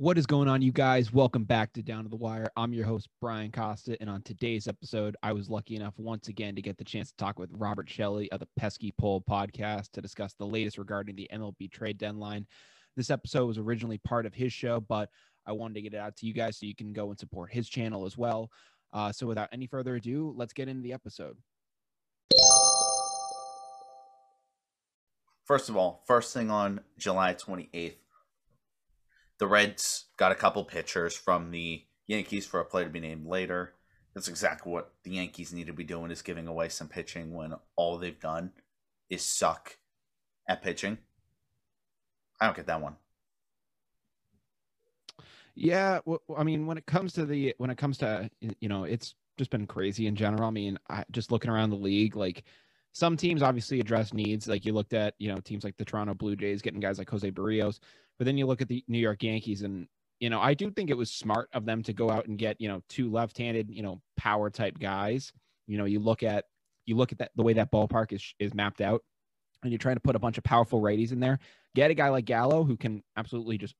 What is going on, you guys? Welcome back to Down to the Wire. I'm your host, Brian Costa. And on today's episode, I was lucky enough once again to get the chance to talk with Robert Shelley of the Pesky Pole podcast to discuss the latest regarding the MLB trade deadline. This episode was originally part of his show, but I wanted to get it out to you guys so you can go and support his channel as well. Uh, so without any further ado, let's get into the episode. First of all, first thing on July 28th, the Reds got a couple pitchers from the Yankees for a player to be named later. That's exactly what the Yankees need to be doing is giving away some pitching when all they've done is suck at pitching. I don't get that one. Yeah, well, I mean, when it comes to the when it comes to you know, it's just been crazy in general. I mean, I, just looking around the league, like some teams obviously address needs. Like you looked at, you know, teams like the Toronto Blue Jays getting guys like Jose Berrios. But then you look at the New York Yankees, and you know, I do think it was smart of them to go out and get you know two left-handed, you know, power type guys. You know, you look at you look at that the way that ballpark is is mapped out, and you're trying to put a bunch of powerful righties in there. Get a guy like Gallo who can absolutely just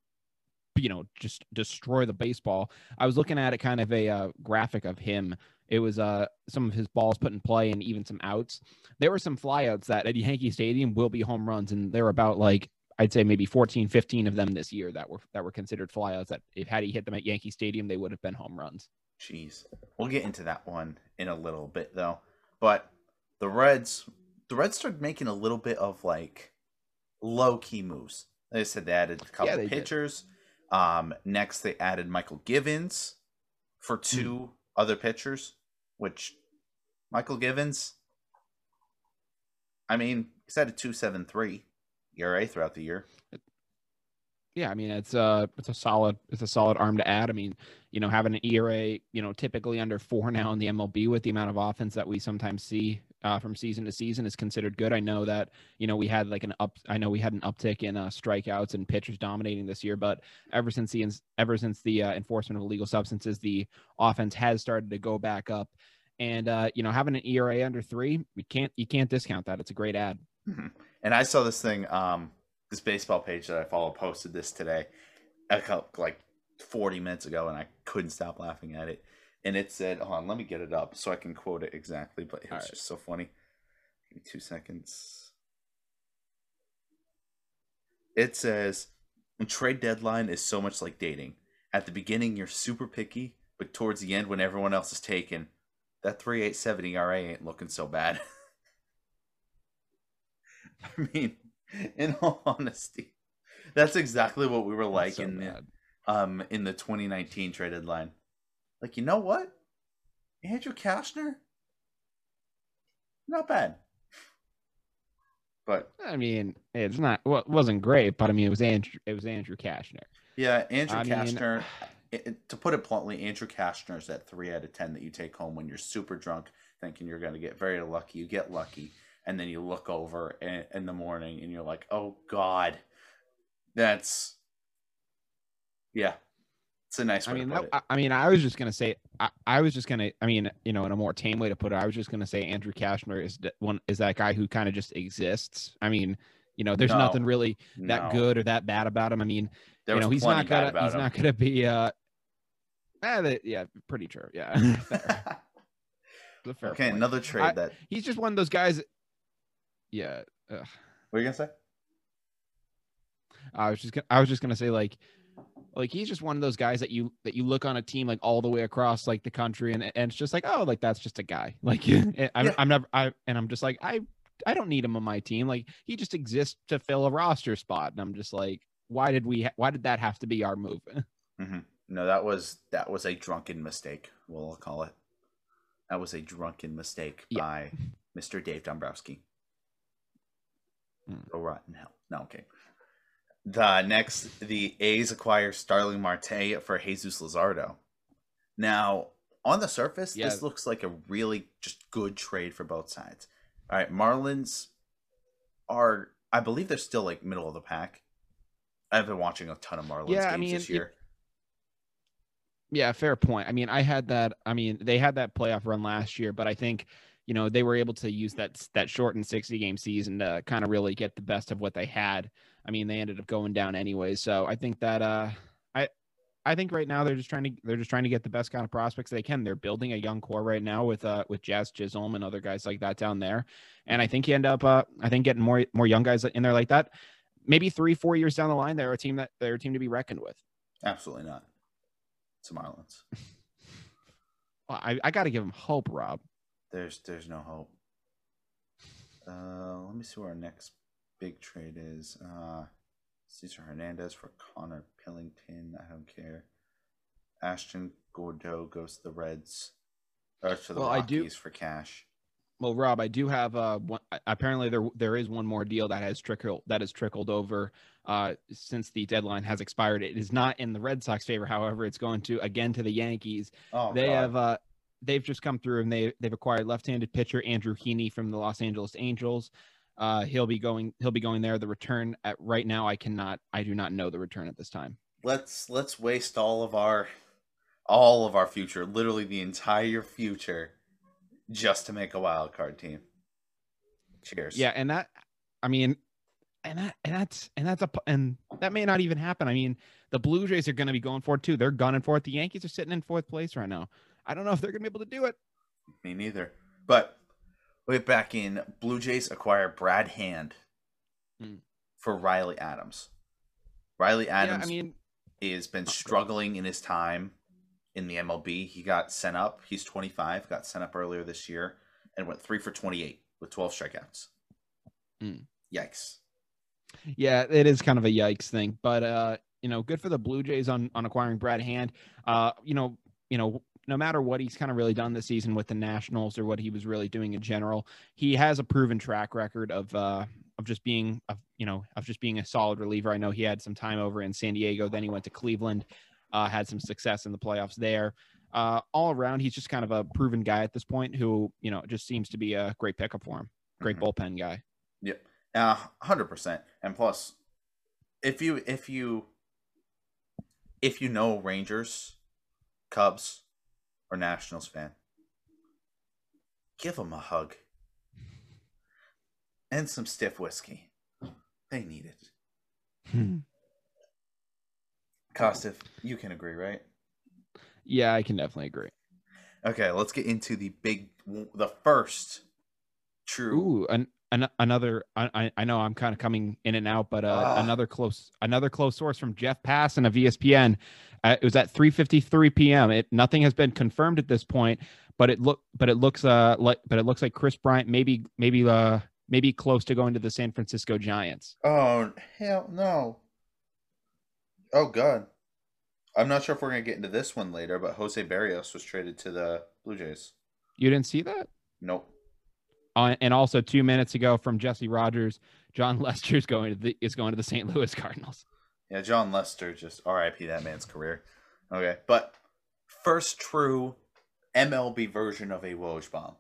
you know just destroy the baseball. I was looking at it kind of a uh, graphic of him. It was uh some of his balls put in play and even some outs. There were some flyouts that at Yankee Stadium will be home runs, and they're about like I'd say maybe 14, 15 of them this year that were that were considered flyouts. That if had he hit them at Yankee Stadium, they would have been home runs. Jeez, we'll get into that one in a little bit though. But the Reds, the Reds started making a little bit of like low key moves. They said they added a couple yeah, pitchers. Um, next, they added Mychal Givens for hmm. two mm. other pitchers, which Mychal Givens, I mean, he's at a two seven three. ERA throughout the year. Yeah, I mean it's a it's a solid it's a solid arm to add. I mean, you know, having an ERA, you know, typically under four now in the MLB with the amount of offense that we sometimes see uh, from season to season is considered good. I know that you know we had like an up. I know we had an uptick in uh, strikeouts and pitchers dominating this year, but ever since the ever since the uh, enforcement of illegal substances, the offense has started to go back up. And uh, you know, having an ERA under three, we can't you can't discount that. It's a great ad. Mm-hmm. And I saw this thing, um, this baseball page that I follow posted this today, a couple, like 40 minutes ago, and I couldn't stop laughing at it. And it said, hold on, let me get it up so I can quote it exactly, but it was right. just so funny. Give me two seconds. It says, trade deadline is so much like dating. At the beginning, you're super picky, but towards the end, when everyone else is taken, that 3.87 ERA ain't looking so bad. I mean, in all honesty, that's exactly what we were like so in the um in the 2019 trade deadline. Like, you know what? Andrew Cashner? Not bad. But I mean, it's not well, it wasn't great, but I mean it was Andrew it was Andrew Cashner. Yeah, Andrew I Cashner mean, it, to put it bluntly, Andrew Cashner is that three out of ten that you take home when you're super drunk, thinking you're going to get very lucky. You get lucky, and then you look over in, in the morning and you're like, oh God, that's yeah. It's a nice. I mean, that, I, I mean, I was just gonna say, I, I was just gonna, I mean, you know, in a more tame way to put it, I was just gonna say Andrew Cashner is one is that guy who kind of just exists. I mean, you know, there's no, nothing really that no. good or that bad about him. I mean, there you know, he's not gonna, he's him. not gonna be, uh, eh, yeah, pretty true, yeah. okay, point. another trade I, that he's just one of those guys yeah. Ugh. What are you gonna say? I was just gonna, I was just gonna say like like he's just one of those guys that you that you look on a team like all the way across like the country and, and it's just like oh like that's just a guy like I'm, yeah. I'm never I and I'm just like I I don't need him on my team like he just exists to fill a roster spot and I'm just like why did we ha- why did that have to be our move? Mm-hmm. No, that was that was a drunken mistake. We'll call it. That was a drunken mistake yeah. by Mr. Dave Dombrowski. Mm. Go rotten hell. No, okay. The next, the A's acquire Starling Marte for Jesus Luzardo. Now, on the surface, yeah. this looks like a really just good trade for both sides. All right, Marlins are, I believe they're still like middle of the pack. I've been watching a ton of Marlins yeah, games I mean, this year. It, yeah, fair point. I mean, I had that. I mean, they had that playoff run last year, but I think you know they were able to use that that shortened 60 game season to kind of really get the best of what they had i mean they ended up going down anyway so i think that uh i I think right now they're just trying to they're just trying to get the best kind of prospects they can. They're building a young core right now with uh with Jazz Chisholm and other guys like that down there, and I think you end up uh I think getting more more young guys in there like that. Maybe three four years down the line, they're a team that they're a team to be reckoned with. Absolutely not. It's Marlins. well, I I got to give them hope, Rob. There's there's no hope. Uh, let me see where our next big trade is. Uh, Cesar Hernandez for Connor Pilkington. I don't care. Ashton Gordo goes to the Reds. Or to the well, Rockies for cash. Well, Rob, I do have uh one, apparently there there is one more deal that has trickled that has trickled over uh since the deadline has expired. It is not in the Red Sox favor, however, it's going to again to the Yankees. Oh, they God. have uh they've just come through and they they've acquired left-handed pitcher Andrew Heaney from the Los Angeles Angels. Uh, he'll be going. He'll be going there. The return at right now, I cannot. I do not know the return at this time. Let's let's waste all of our, all of our future, literally the entire future, just to make a wild card team. Cheers. Yeah, and that, I mean, and that and that's and that's a and that may not even happen. I mean, the Blue Jays are going to be going for it too. They're gunning for it. The Yankees are sitting in fourth place right now. I don't know if they're going to be able to do it. Me neither. But way back in, Blue Jays acquire Brad Hand hmm. for Riley Adams. Riley Adams, yeah, I mean, has been struggling in his time in the MLB. He got sent up. He's 25. Got sent up earlier this year and went three for 28 with 12 strikeouts. Mm. Yikes. Yeah, it is kind of a yikes thing, but uh, you know, good for the Blue Jays on on acquiring Brad Hand. Uh, you know, you know, no matter what he's kind of really done this season with the Nationals or what he was really doing in general, he has a proven track record of uh, of just being of you know of just being a solid reliever. I know he had some time over in San Diego, then he went to Cleveland, uh, had some success in the playoffs there. Uh, all around, he's just kind of a proven guy at this point who you know just seems to be a great pickup for him, great mm-hmm. bullpen guy. Yep, uh, hundred percent. And plus, if you if you if you know Rangers, Cubs, or Nationals fan, give them a hug and some stiff whiskey. They need it. Hmm. Kostif, you can agree, right? Yeah, I can definitely agree. Okay, let's get into the big, the first true. Ooh, an, an another. I I know I'm kind of coming in and out, but uh, ah. another close, another close source from Jeff Passan of ESPN uh, it was at 3:53 p.m. It nothing has been confirmed at this point, but it look but it looks uh like but it looks like Kris Bryant maybe maybe uh maybe close to going to the San Francisco Giants. Oh hell no! Oh god, I'm not sure if we're gonna get into this one later, but Jose Berrios was traded to the Blue Jays. You didn't see that? Nope. Uh, and also two minutes ago from Jesse Rogers, John Lester is going to the is going to the St. Louis Cardinals. Yeah, Jon Lester just RIP that man's career. Okay, but first true MLB version of a Woj bomb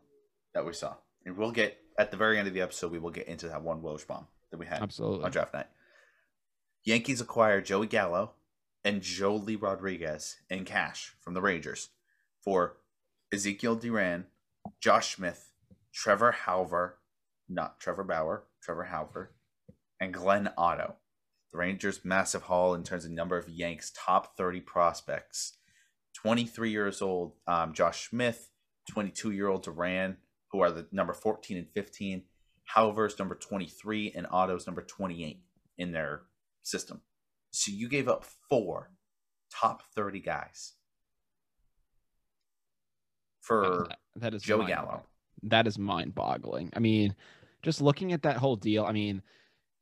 that we saw, and we'll get at the very end of the episode. We will get into that one Woj bomb that we had absolutely on draft night. Yankees acquire Joey Gallo and Joely Rodriguez in cash from the Rangers for Ezekiel Duran, Josh Smith, Trevor Hauver, not Trevor Bauer, Trevor Hauver, and Glenn Otto. The Rangers' massive haul in terms of number of Yanks top 30 prospects. 23 years old, um, Josh Smith, 22 year old Duran, who are the number 14 and 15. Hauver's number 23 and Otto's number 28 in their system. So you gave up four top 30 guys for that is, that is Joey Gallo. That is mind boggling. I mean, just looking at that whole deal, I mean,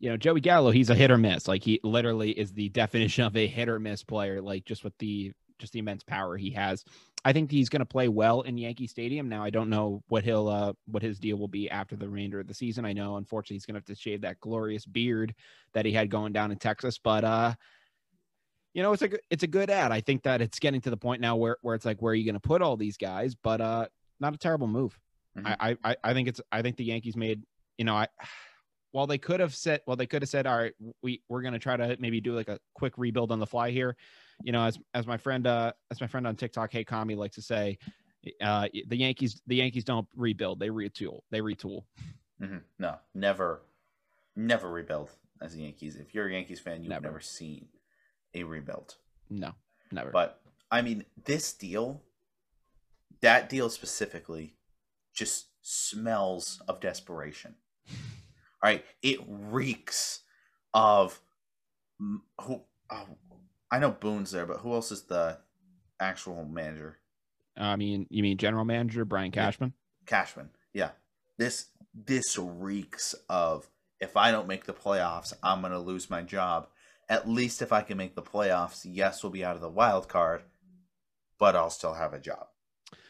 you know, Joey Gallo, he's a hit or miss. Like he literally is the definition of a hit or miss player, like just with the just the immense power he has. I think he's going to play well in Yankee Stadium. Now I don't know what he'll uh what his deal will be after the remainder of the season. I know unfortunately he's going to have to shave that glorious beard that he had going down in Texas, but uh you know, it's a it's a good ad. I think that it's getting to the point now where where it's like where are you going to put all these guys, but uh not a terrible move. Mm-hmm. I, I I think it's I think the Yankees made, you know, I while they could have said, well, they could have said, all right, we we're gonna try to maybe do like a quick rebuild on the fly here. You know, as as my friend uh as my friend on TikTok, hey Kami likes to say, uh the Yankees the Yankees don't rebuild, they retool, they retool. Mm-hmm. No, never, never rebuild as a Yankees. If you're a Yankees fan, you've never, never seen a rebuild. No. Never. But I mean, this deal, that deal specifically, just smells of desperation. All right, it reeks of who. Oh, I know Boone's there, but who else is the actual manager? I mean, you mean general manager Brian Cashman? Cashman, yeah. This this reeks of if I don't make the playoffs, I'm gonna lose my job. At least if I can make the playoffs, yes, we'll be out of the wild card, but I'll still have a job.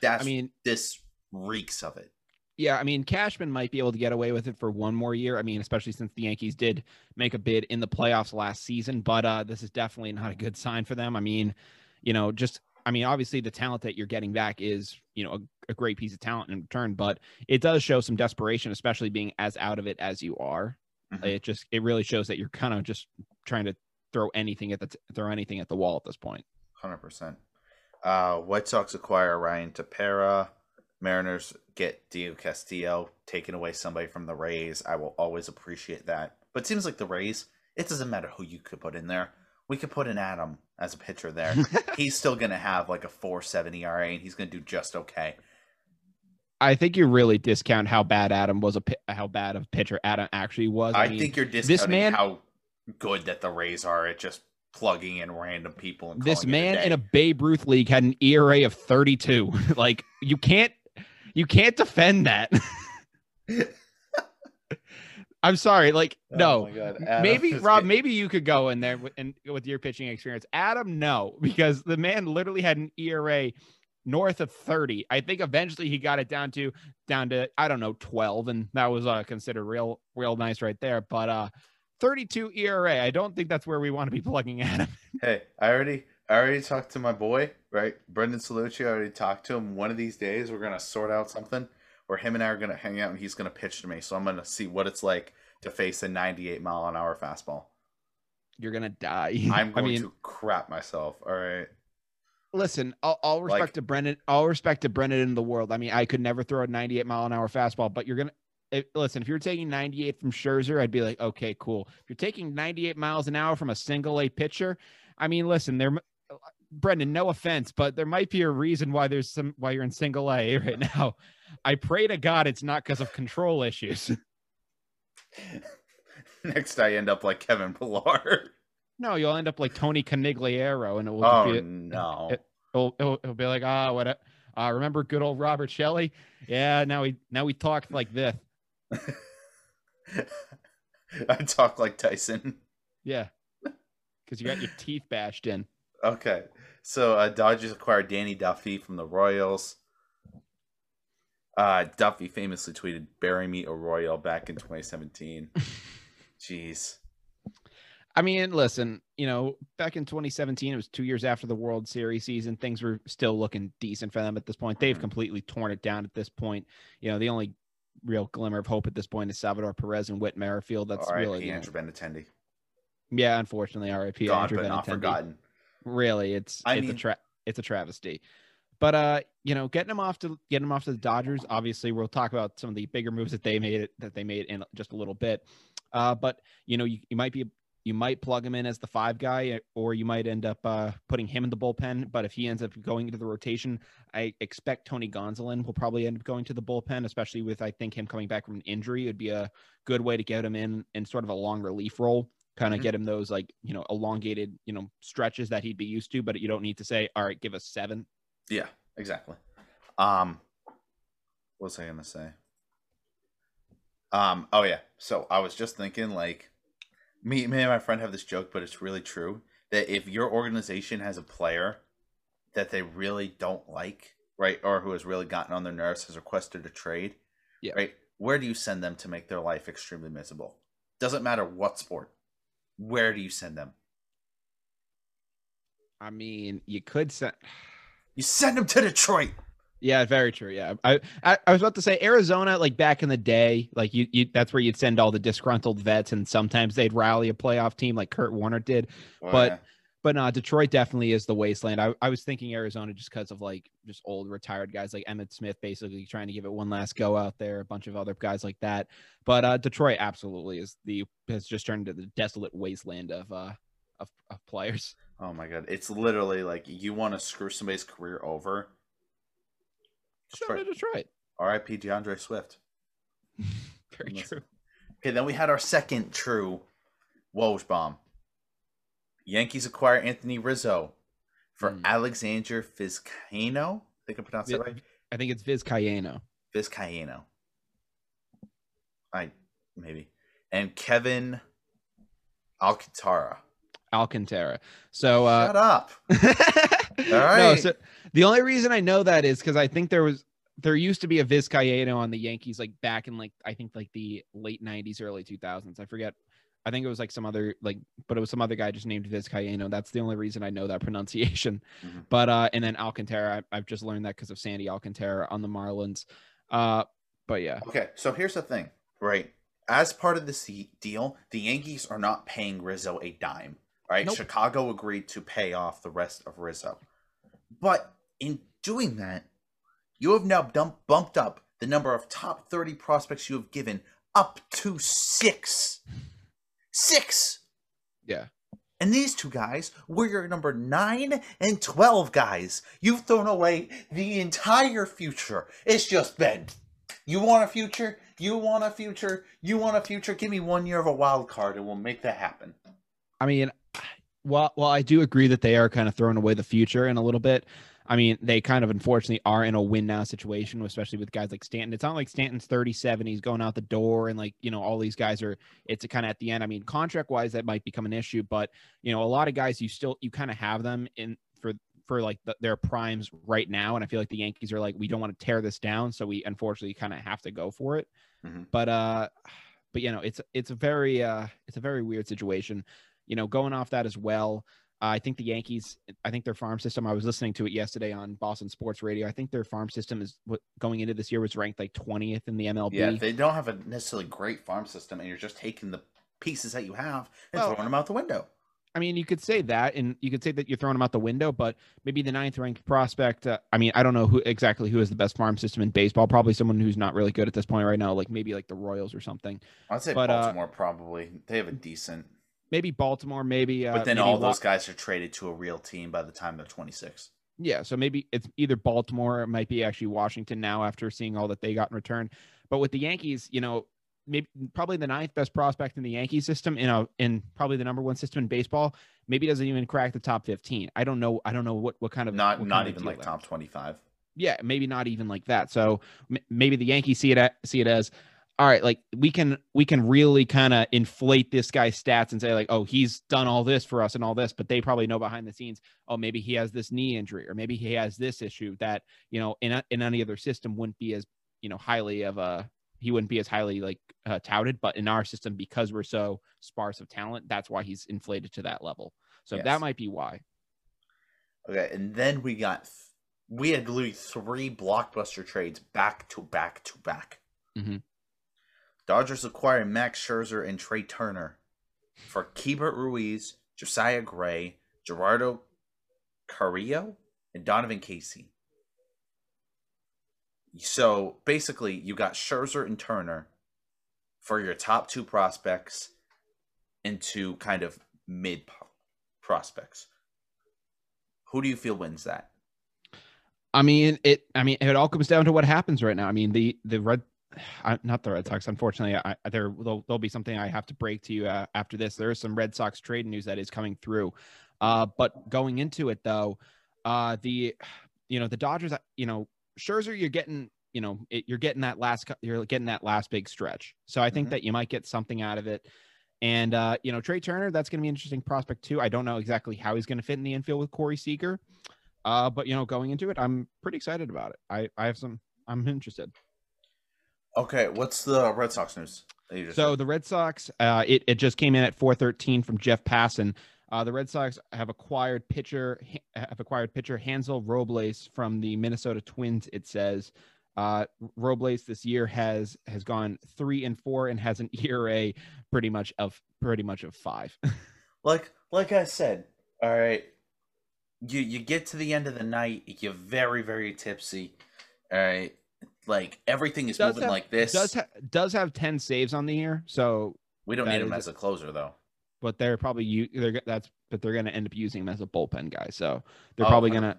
That's I mean, this reeks of it. Yeah, I mean, Cashman might be able to get away with it for one more year. I mean, especially since the Yankees did make a bid in the playoffs last season, but uh, this is definitely not a good sign for them. I mean, you know, just I mean, obviously the talent that you're getting back is, you know, a, a, great piece of talent in return, but it does show some desperation, especially being as out of it as you are. Mm-hmm. It just it really shows that you're kind of just trying to throw anything at the throw anything at the wall at this point. Hundred percent. Uh, White Sox acquire Ryan Tepera. Mariners get Dio Castillo, taking away somebody from the Rays. I will always appreciate that. But it seems like the Rays, it doesn't matter who you could put in there we could put an Adam as a pitcher there. he's still going to have like a 4.7 ERA and he's going to do just okay. I think you really discount how bad Adam was a how bad of pitcher Adam actually was. I, I mean, think you're discounting this man, how good that the Rays are at just plugging in random people. And this man a in a Babe Ruth league had an ERA of 32. like you can't you can't defend that. I'm sorry. Like, oh no, maybe Rob, getting... maybe you could go in there with, and with your pitching experience. Adam, no, because the man literally had an ERA north of 30. I think eventually he got it down to down to I don't know 12, and that was uh, considered real real nice right there. But uh, 32 ERA. I don't think that's where we want to be plugging Adam. hey, I already I already talked to my boy, right? Brendan Salucci. I already talked to him. One of these days, we're gonna sort out something where him and I are going to hang out and he's going to pitch to me. So I'm going to see what it's like to face a 98 mile an hour fastball. You're going to die. I'm going I mean, to crap myself. All right. Listen, all, all respect like, to Brendan, all respect to Brendan in the world. I mean, I could never throw a 98 mile an hour fastball, but you're going to, listen, if you're taking 98 from Scherzer, I'd be like, okay, cool. If you're taking 98 miles an hour from a single A pitcher, I mean, listen, there, Brendan, no offense, but there might be a reason why there's some why you're in single A right now. I pray to God it's not because of control issues. Next, I end up like Kevin Pillar. No, you'll end up like Tony Conigliaro, and it will oh, be no. It, will it'll, it'll, be like ah, what? Uh, remember good old Robert Shelley? Yeah, now we now we talked like this. I talk like Tyson. Yeah, because you got your teeth bashed in. Okay, so uh, Dodgers acquired Danny Duffy from the Royals. Uh, Duffy famously tweeted, "Bury me a Royal" back in 2017. Jeez. I mean, listen, you know, back in 2017, it was two years after the World Series season. Things were still looking decent for them at this point. They've mm-hmm. completely torn it down at this point. You know, the only real glimmer of hope at this point is Salvador Perez and Whit Merrifield. That's really Andrew Benintendi. Yeah, unfortunately, R.I.P. God, Andrew but Benintendi. not forgotten. Really, it's I it's mean, a tra- it's a travesty. But uh, you know, getting him off to getting him off to the Dodgers. Obviously, we'll talk about some of the bigger moves that they made that they made in just a little bit. Uh, but you know, you, you might be you might plug him in as the five guy, or you might end up uh, putting him in the bullpen. But if he ends up going into the rotation, I expect Tony Gonsolin will probably end up going to the bullpen, especially with I think him coming back from an injury. It'd be a good way to get him in in sort of a long relief role kind of mm-hmm. get him those like you know elongated you know stretches that he'd be used to but you don't need to say all right give us seven. Yeah exactly. Um what was i gonna say? Um oh yeah. So i was just thinking like me, me and my friend have this joke but it's really true that if your organization has a player that they really don't like right or who has really gotten on their nerves has requested a trade yeah. right where do you send them to make their life extremely miserable? Doesn't matter what sport where do you send them? I mean, you could send. You send them to Detroit. Yeah, very true. Yeah, I, I, I was about to say Arizona, like back in the day, like you, you that's where you'd send all the disgruntled vets, and sometimes they'd rally a playoff team like Kurt Warner did. Oh, but yeah. But no, Detroit definitely is the wasteland. I, I was thinking Arizona just because of like just old retired guys like Emmitt Smith, basically trying to give it one last go out there. A bunch of other guys like that. But uh, Detroit absolutely is the has just turned into the desolate wasteland of uh of, of players. Oh my god, it's literally like you want to screw somebody's career over. Detroit. Detroit. R.I.P. D'Andre Swift. Very true. Okay, then we had our second true Woj bomb. Yankees acquire Anthony Rizzo for mm. Alexander Vizcaino. I think I pronounced it right. I think it's Vizcaino. Vizcaino. I maybe. And Kevin Alcantara. Alcantara. So uh, shut up. All right. No, so the only reason I know that is because I think there was there used to be a Vizcaino on the Yankees like back in like I think like the late '90s, early 2000s. I forget. I think it was like some other like, but it was some other guy just named Vizcaino. That's the only reason I know that pronunciation. Mm-hmm. But uh, and then Alcantara, I, have just learned that because of Sandy Alcantara on the Marlins. Uh, but yeah. Okay, so here's the thing, right? As part of this deal, the Yankees are not paying Rizzo a dime. Right? Nope. Chicago agreed to pay off the rest of Rizzo. But in doing that, you have now dump, bumped up the number of top 30 prospects you have given up to six. Six! Yeah. And these two guys were your number 9 and 12 guys. You've thrown away the entire future. It's just been you want a future? You want a future? You want a future? Give me one year of a wild card and we'll make that happen. I mean, well, well, I do agree that they are kind of throwing away the future in a little bit. I mean, they kind of unfortunately are in a win now situation, especially with guys like Stanton. It's not like Stanton's 37, he's going out the door, and like, you know, all these guys are, it's kind of at the end. I mean, contract wise, that might become an issue, but, you know, a lot of guys, you still, you kind of have them in for, for like the, their primes right now. And I feel like the Yankees are like, we don't want to tear this down. So we unfortunately kind of have to go for it. Mm-hmm. But, uh, but you know, it's, it's a very, uh, it's a very weird situation you know, going off that as well. I think the Yankees, I think their farm system, I was listening to it yesterday on Boston Sports Radio. I think their farm system is what going into this year was ranked like 20th in the MLB. Yeah, they don't have a necessarily great farm system, and you're just taking the pieces that you have and well, throwing them out the window. I mean, you could say that, and you could say that you're throwing them out the window, but maybe the ninth ranked prospect. Uh, I mean, I don't know who exactly who has the best farm system in baseball. Probably someone who's not really good at this point right now, like maybe like the Royals or something. I'd say but, uh, Baltimore uh, probably. They have a decent maybe Baltimore, maybe. Uh, but then maybe all those guys are traded to a real team by the time they're 26. Yeah, so maybe it's either Baltimore, it might be actually Washington now after seeing all that they got in return. But with the Yankees, you know, maybe probably the ninth best prospect in the Yankee system, in a in probably the number one system in baseball, maybe doesn't even crack the top 15. I don't know. I don't know what what kind of not not even like top 25. Yeah, maybe not even like that. So m- maybe the Yankees see it at, see it as all right, like we can we can really kind of inflate this guy's stats and say like, oh, he's done all this for us and all this, but they probably know behind the scenes, oh, maybe he has this knee injury or maybe he has this issue that you know in a, in any other system wouldn't be as you know highly of a he wouldn't be as highly like uh, touted, but in our system because we're so sparse of talent, that's why he's inflated to that level. So yes. that might be why. Okay, and then we got we had literally three blockbuster trades back to back to back. Mm-hmm. Dodgers acquire Max Scherzer and Trea Turner for Keibert Ruiz, Josiah Gray, Gerardo Carrillo, and Donovan Casey. So basically, you got Scherzer and Turner for your top two prospects into kind of mid prospects. Who do you feel wins that? I mean, it. I mean, it all comes down to what happens right now. I mean, the the Red I, not the Red Sox. Unfortunately, I, there will there'll be something I have to break to you uh, after this. There is some Red Sox trade news that is coming through. Uh, but going into it though, uh, the you know the Dodgers, you know Scherzer, you're getting you know it, you're getting that last you're getting that last big stretch. So I think mm-hmm. that you might get something out of it. And uh, you know Trea Turner, that's going to be an interesting prospect too. I don't know exactly how he's going to fit in the infield with Corey Seager, uh, but you know going into it, I'm pretty excited about it. I I have some I'm interested. Okay, what's the Red Sox news? So the Red Sox, uh, it it just came in at 413 from Jeff Passan. Uh, the Red Sox have acquired pitcher have acquired pitcher Hansel Robles from the Minnesota Twins. It says uh, Robles this year has has gone three and four and has an ERA pretty much of pretty much of five. like like I said, all right, you you get to the end of the night, you're very very tipsy. All right, like everything is does moving have, like this. Does ha- does have ten saves on the year, so we don't need him as a closer though. But they're probably you. They're that's but they're going to end up using him as a bullpen guy. So they're oh, probably going to,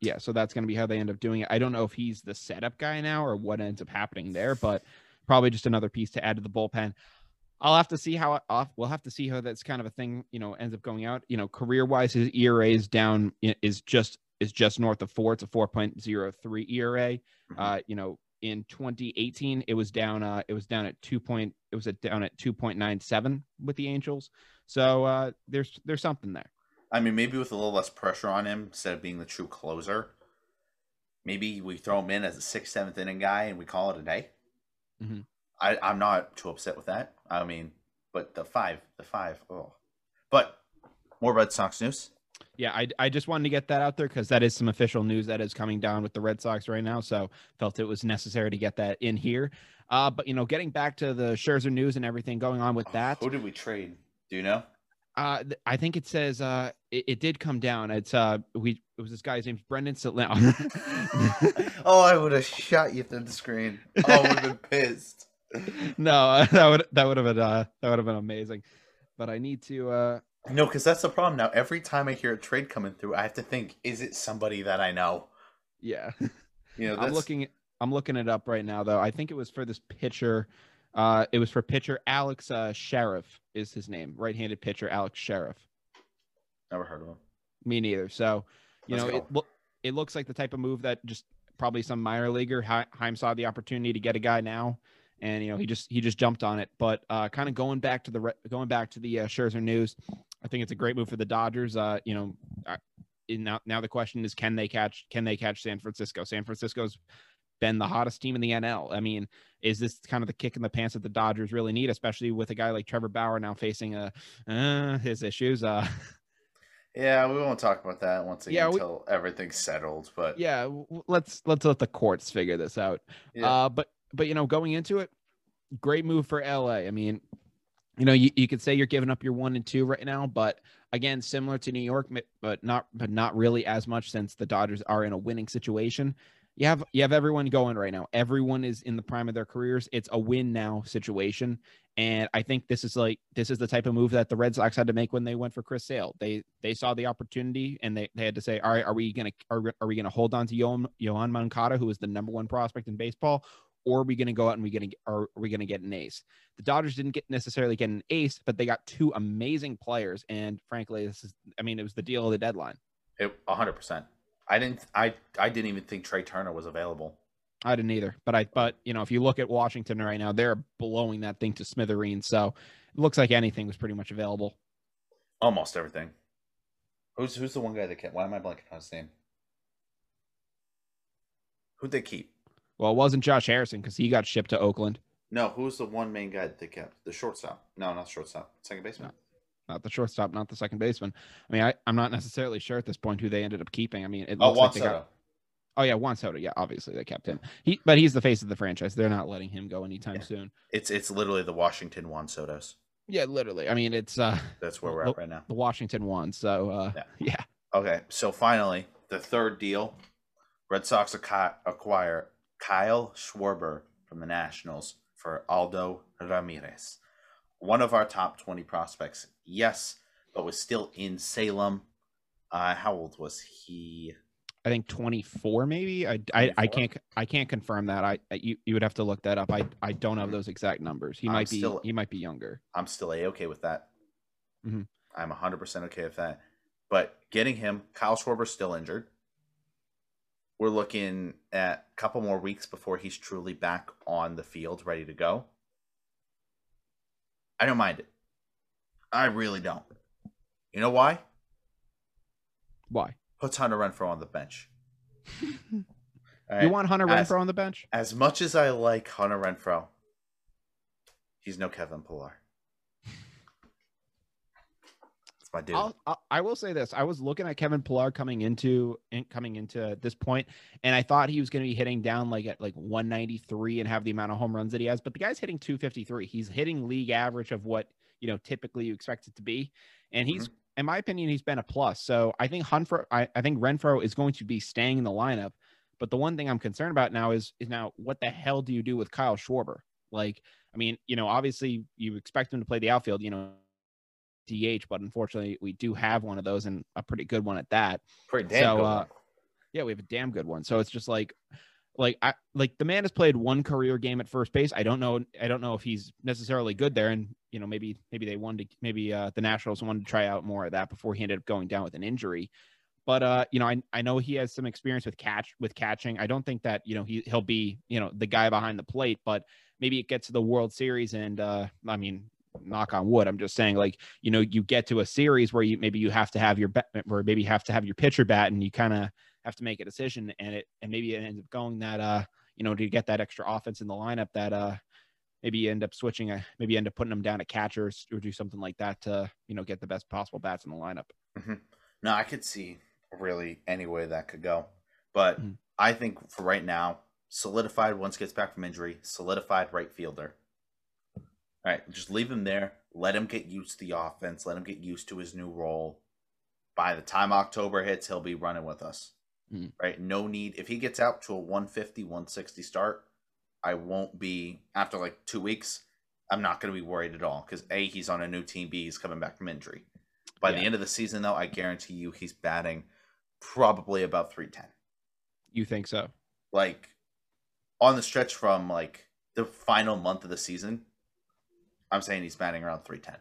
yeah. So that's going to be how they end up doing it. I don't know if he's the setup guy now or what ends up happening there, but probably just another piece to add to the bullpen. I'll have to see how off. We'll have to see how that's kind of a thing, you know, ends up going out. You know, career wise, his ERA is down is just is just north of four. It's a four point zero three ERA. Mm-hmm. Uh, you know, in 2018, it was down. Uh, it was down at two point. It was at, down at two point nine seven with the Angels. So uh, there's there's something there. I mean, maybe with a little less pressure on him instead of being the true closer. Maybe we throw him in as a sixth, seventh inning guy and we call it a day. Mm-hmm. I, I'm not too upset with that. I mean, but the five, the five, oh. But more Red Sox news. Yeah, I, I just wanted to get that out there because that is some official news that is coming down with the Red Sox right now. So felt it was necessary to get that in here. Uh, but you know, getting back to the Scherzer news and everything going on with oh, that. Who did we trade? Do you know? Uh, I think it says uh, it, it, did come down. It's uh, we it was this guy's name's Brendan Sitlan. oh, I would have shot you through the screen. Oh, I would have been pissed. no, that would that would have been uh, that would have been amazing. But I need to. Uh... No, because that's the problem now. Every time I hear a trade coming through, I have to think: is it somebody that I know? Yeah. You know. I'm looking. I'm looking it up right now, though. I think it was for this pitcher. Uh, it was for pitcher Alex uh, Scherff is his name, right-handed pitcher Alex Scherff. Never heard of him. Me neither. So, you Let's know, it, lo- it looks like the type of move that just probably some minor leaguer Chaim saw the opportunity to get a guy now and you know he just he just jumped on it. But uh, kind of going back to the going back to the uh, Scherzer news, I think it's a great move for the Dodgers. Uh, you know, uh, now now the question is, can they catch can they catch San Francisco? San Francisco's been the hottest team in the NL. I mean, is this kind of the kick in the pants that the Dodgers really need, especially with a guy like Trevor Bauer now facing a uh, his issues? Uh, yeah, we won't talk about that once again yeah, we, until everything's settled. But yeah, let's let's let the courts figure this out. Yeah. Uh, but but you know, going into it, great move for LA. I mean, you know, you, you could say you're giving up your one and two right now, but again, similar to New York, but not but not really as much since the Dodgers are in a winning situation. You have you have everyone going right now. Everyone is in the prime of their careers. It's a win now situation. And I think this is like this is the type of move that the Red Sox had to make when they went for Chris Sale. They they saw the opportunity and they, they had to say, all right, are we gonna are, are we gonna hold on to Yoan, Yoan Moncada, who is the number one prospect in baseball, or are we going to go out and we going to are, we going to get an ace? The Dodgers didn't get necessarily get an ace, but they got two amazing players, and frankly, this is I mean it was the deal of the deadline. Hundred percent. I didn't I I didn't even think Trea Turner was available. I didn't either, but I but you know if you look at Washington right now, they're blowing that thing to smithereens. So it looks like anything was pretty much available. Almost everything. Who's who's the one guy that kept? Why am I blanking on his name? Who'd they keep? Well, it wasn't Josh Harrison because he got shipped to Oakland. No, who's the one main guy that they kept? The shortstop. No, not the shortstop. Second baseman. No, not the shortstop, not the second baseman. I mean, I, I'm not necessarily sure at this point who they ended up keeping. I mean, it oh, looks oh, like they got. Oh yeah, Juan Soto. Yeah, obviously they kept him. He, but he's the face of the franchise. They're not letting him go anytime yeah. soon. It's it's literally the Washington Juan Sotos. Yeah, literally. I mean, it's uh. That's where we're the, at right now. The Washington one. So uh, yeah. yeah. Okay, so finally, the third deal, Red Sox acquire Kyle Schwarber from the Nationals for Aldo Ramirez. One of our top 20 prospects, yes, but was still in Salem. Uh, how old was he? I think 24, maybe. I, 24? I, I can't I can't confirm that. I you, you would have to look that up. I, I don't have those exact numbers. He I'm might be still, he might be younger. I'm still a okay with that. Mm-hmm. I'm 100 percent okay with that. But getting him, Kyle Schwarber still injured we're looking at a couple more weeks before he's truly back on the field, ready to go. I don't mind it. I really don't. You know why? Why? Puts Hunter Renfroe on the bench. right? You want Hunter as, on the bench? As much as I like Hunter Renfroe, he's no Kevin Pillar my dude. I'll, I will say this: I was looking at Kevin Pillar coming into coming into this point, and I thought he was going to be hitting down like at like 193 and have the amount of home runs that he has. But the guy's hitting 253. He's hitting league average of what you know typically you expect it to be, and he's. Mm-hmm. In my opinion, he's been a plus. So I think Hunfro, I, I think Renfroe is going to be staying in the lineup. But the one thing I'm concerned about now is is now what the hell do you do with Kyle Schwarber? Like, I mean, you know, obviously you expect him to play the outfield. You know, DH, but unfortunately, we do have one of those and a pretty good one at that. Pretty damn so, good. Uh, yeah, we have a damn good one. So it's just like, like I like the man has played one career game at first base. I don't know. I don't know if he's necessarily good there, and you know maybe maybe they wanted to maybe uh, the Nationals wanted to try out more of that before he ended up going down with an injury. But uh, you know, I, I know he has some experience with catch with catching. I don't think that you know he he'll be you know the guy behind the plate, but maybe it gets to the World Series and uh, I mean, knock on wood. I'm just saying, like you know, you get to a series where you maybe you have to have your bat, where maybe you have to have your pitcher bat, and you kind of have to make a decision, and it and maybe it ends up going that uh, you know, to get that extra offense in the lineup that uh maybe you end up switching a maybe you end up putting them down at catchers or do something like that to you know get the best possible bats in the lineup. Mm-hmm. No, I could see really any way that could go. But mm-hmm. I think for right now, solidified once gets back from injury, solidified right fielder. All right, just leave him there. Let him get used to the offense. Let him get used to his new role. By the time October hits, he'll be running with us. Mm-hmm. Right? No need. If he gets out to a 150, 160 start, I won't be, after like two weeks, I'm not going to be worried at all because A, he's on a new team, B, he's coming back from injury. By yeah. the end of the season, though, I guarantee you he's batting probably about 310. You think so? Like on the stretch from like the final month of the season, I'm saying he's batting around 310.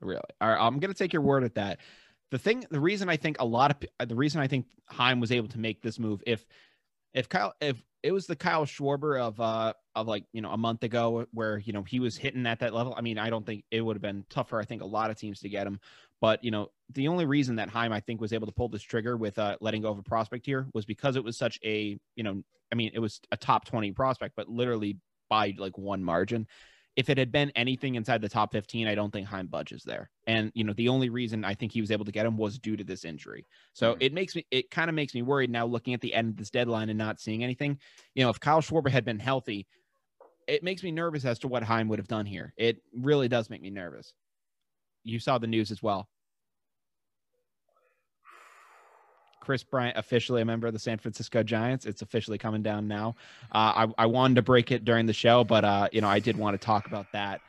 Really? All right, I'm going to take your word at that. The thing, the reason I think a lot of the reason I think Chaim was able to make this move, if if Kyle, if it was the Kyle Schwarber of uh of like you know a month ago where you know he was hitting at that level. I mean, I don't think it would have been tougher. I think a lot of teams to get him. But you know, the only reason that Chaim I think was able to pull this trigger with uh, letting go of a prospect here was because it was such a you know, I mean, it was a top twenty prospect, but literally by like one margin. If it had been anything inside the top 15, I don't think Chaim budges there. And you know, the only reason I think he was able to get him was due to this injury. So mm-hmm. it makes me it kind of makes me worried now looking at the end of this deadline and not seeing anything. You know, if Kyle Schwarber had been healthy, it makes me nervous as to what Chaim would have done here. It really does make me nervous you saw the news as well. Kris Bryant officially a member of the San Francisco Giants. It's officially coming down now. Uh, I, I wanted to break it during the show, but uh, you know I did want to talk about that.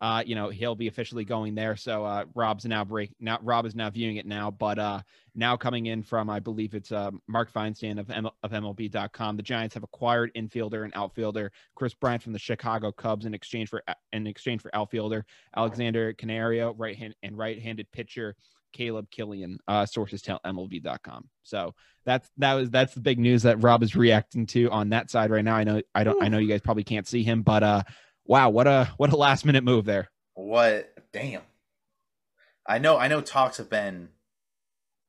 Uh, you know he'll be officially going there. So uh, Rob's now break now. Rob is now viewing it now, but uh, now coming in from I believe it's uh, Mark Feinsand of M- of MLB.com. The Giants have acquired infielder and outfielder Kris Bryant from the Chicago Cubs in exchange for in exchange for outfielder Alexander Canario, right hand and right-handed pitcher Caleb Killian. Uh, sources tell MLB.com. So that's that was that's the big news that Rob is reacting to on that side right now. I know I don't Ooh. I know you guys probably can't see him, but uh wow, what a what a last minute move there. What damn. I know I know talks have been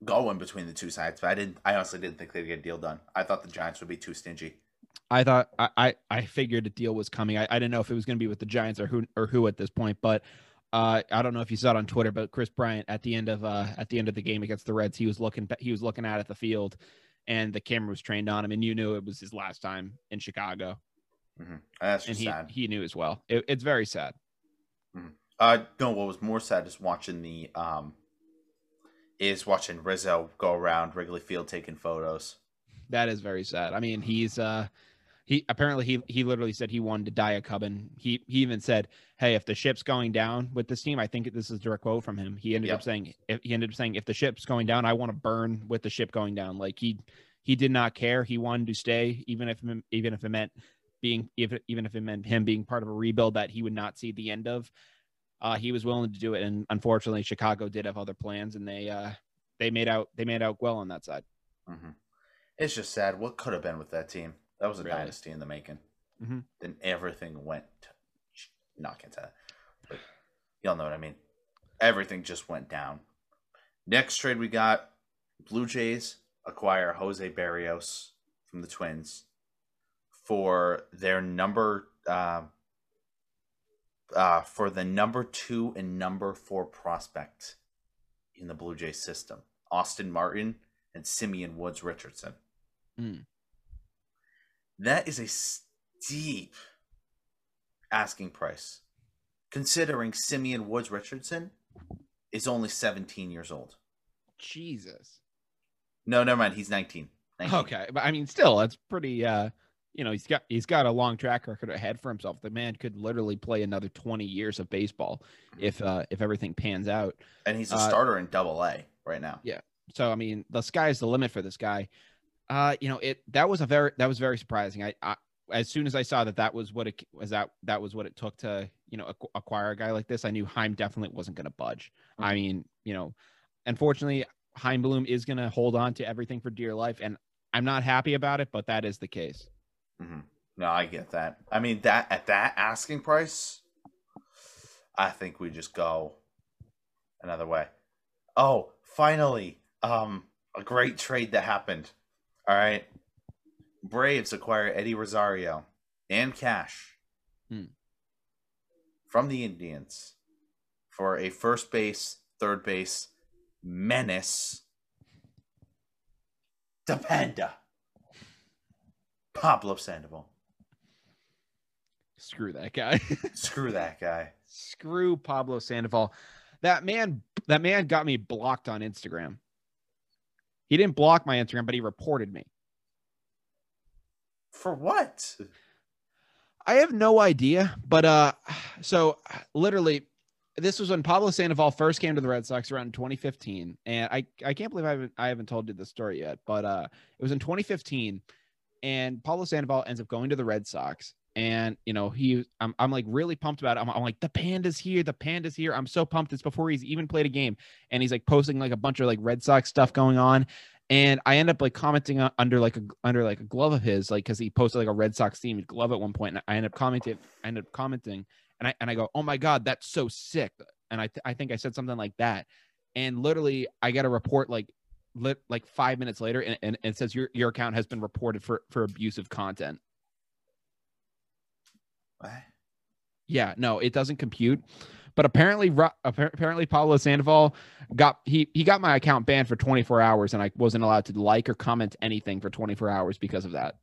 going between the two sides, but I didn't I honestly didn't think they'd get a deal done. I thought the Giants would be too stingy. I thought I I, I figured a deal was coming. I, I didn't know if it was gonna be with the Giants or who or who at this point, but uh, I don't know if you saw it on Twitter, but Kris Bryant at the end of uh, at the end of the game against the Reds, he was looking he was looking out at the field, and the camera was trained on him, and you knew it was his last time in Chicago. Mm-hmm. That's and he, sad. He knew as well. It, it's very sad. Mm-hmm. Uh, no, what was more sad is watching the um, is watching Rizzo go around Wrigley Field taking photos. That is very sad. I mean, he's uh, he apparently he he literally said he wanted to die a cub, and he he even said, "Hey, if the ship's going down with this team, I think this is a direct quote from him. He ended yep. up saying, if, he ended up saying, if the ship's going down, I want to burn with the ship going down. Like he he did not care. He wanted to stay, even if even if it meant being even even if it meant him being part of a rebuild that he would not see the end of. Uh, he was willing to do it, and unfortunately, Chicago did have other plans, and they uh, they made out they made out well on that side. Mm-hmm. It's just sad. What could have been with that team? That was a really? dynasty in the making. Mm-hmm. Then everything went to, not into that, but y'all know what I mean. Everything just went down. Next trade we got Blue Jays acquire Jose Berrios from the Twins for their number uh, uh, for the number two and number four prospect in the Blue Jays system, Austin Martin and Simeon Woods Richardson. Mm. That is a steep asking price, considering Simeon Woods Richardson is only 17 years old. Jesus. No, never mind. He's 19. 19. Okay, but I mean, still, that's pretty. uh you know, he's got he's got a long track record ahead for himself. The man could literally play another 20 years of baseball if uh if everything pans out. And he's a uh, starter in double A right now. Yeah. So I mean, the sky's the limit for this guy. Uh, you know, it that was a very that was very surprising. I, I as soon as I saw that that was what it was that that was what it took to you know acquire a guy like this, I knew Chaim definitely wasn't going to budge. Mm-hmm. I mean, you know, unfortunately, Chaim Bloom is going to hold on to everything for dear life, and I'm not happy about it, but that is the case. Mm-hmm. No, I get that. I mean, that at that asking price, I think we just go another way. Oh, finally, um, a great trade that happened. All right, Braves acquire Eddie Rosario and cash hmm. from the Indians for a first base, third base menace. The Panda. Pablo Sandoval. Screw that guy. Screw that guy. Screw Pablo Sandoval. That man that man got me blocked on Instagram. He didn't block my Instagram, but he reported me. For what? I have no idea, but uh so literally this was when Pablo Sandoval first came to the Red Sox around 2015 and I I can't believe I haven't I haven't told you the story yet, but uh it was in 2015 and Pablo Sandoval ends up going to the Red Sox. And you know, he I'm, I'm like really pumped about it. I'm, I'm like, the panda's here, the panda's here. I'm so pumped. It's before he's even played a game. And he's like posting like a bunch of like Red Sox stuff going on. And I end up like commenting under like a under like a glove of his, like because he posted like a Red Sox themed glove at one point, and I end up commenting, I end up commenting, and I and I go, oh my god, that's so sick, and I th- I think I said something like that, and literally I get a report like lit like five minutes later and, and, it says your, your account has been reported for for abusive content what? yeah no it doesn't compute but apparently apparently Pablo Sandoval got he he got my account banned for 24 hours and I wasn't allowed to like or comment anything for 24 hours because of that.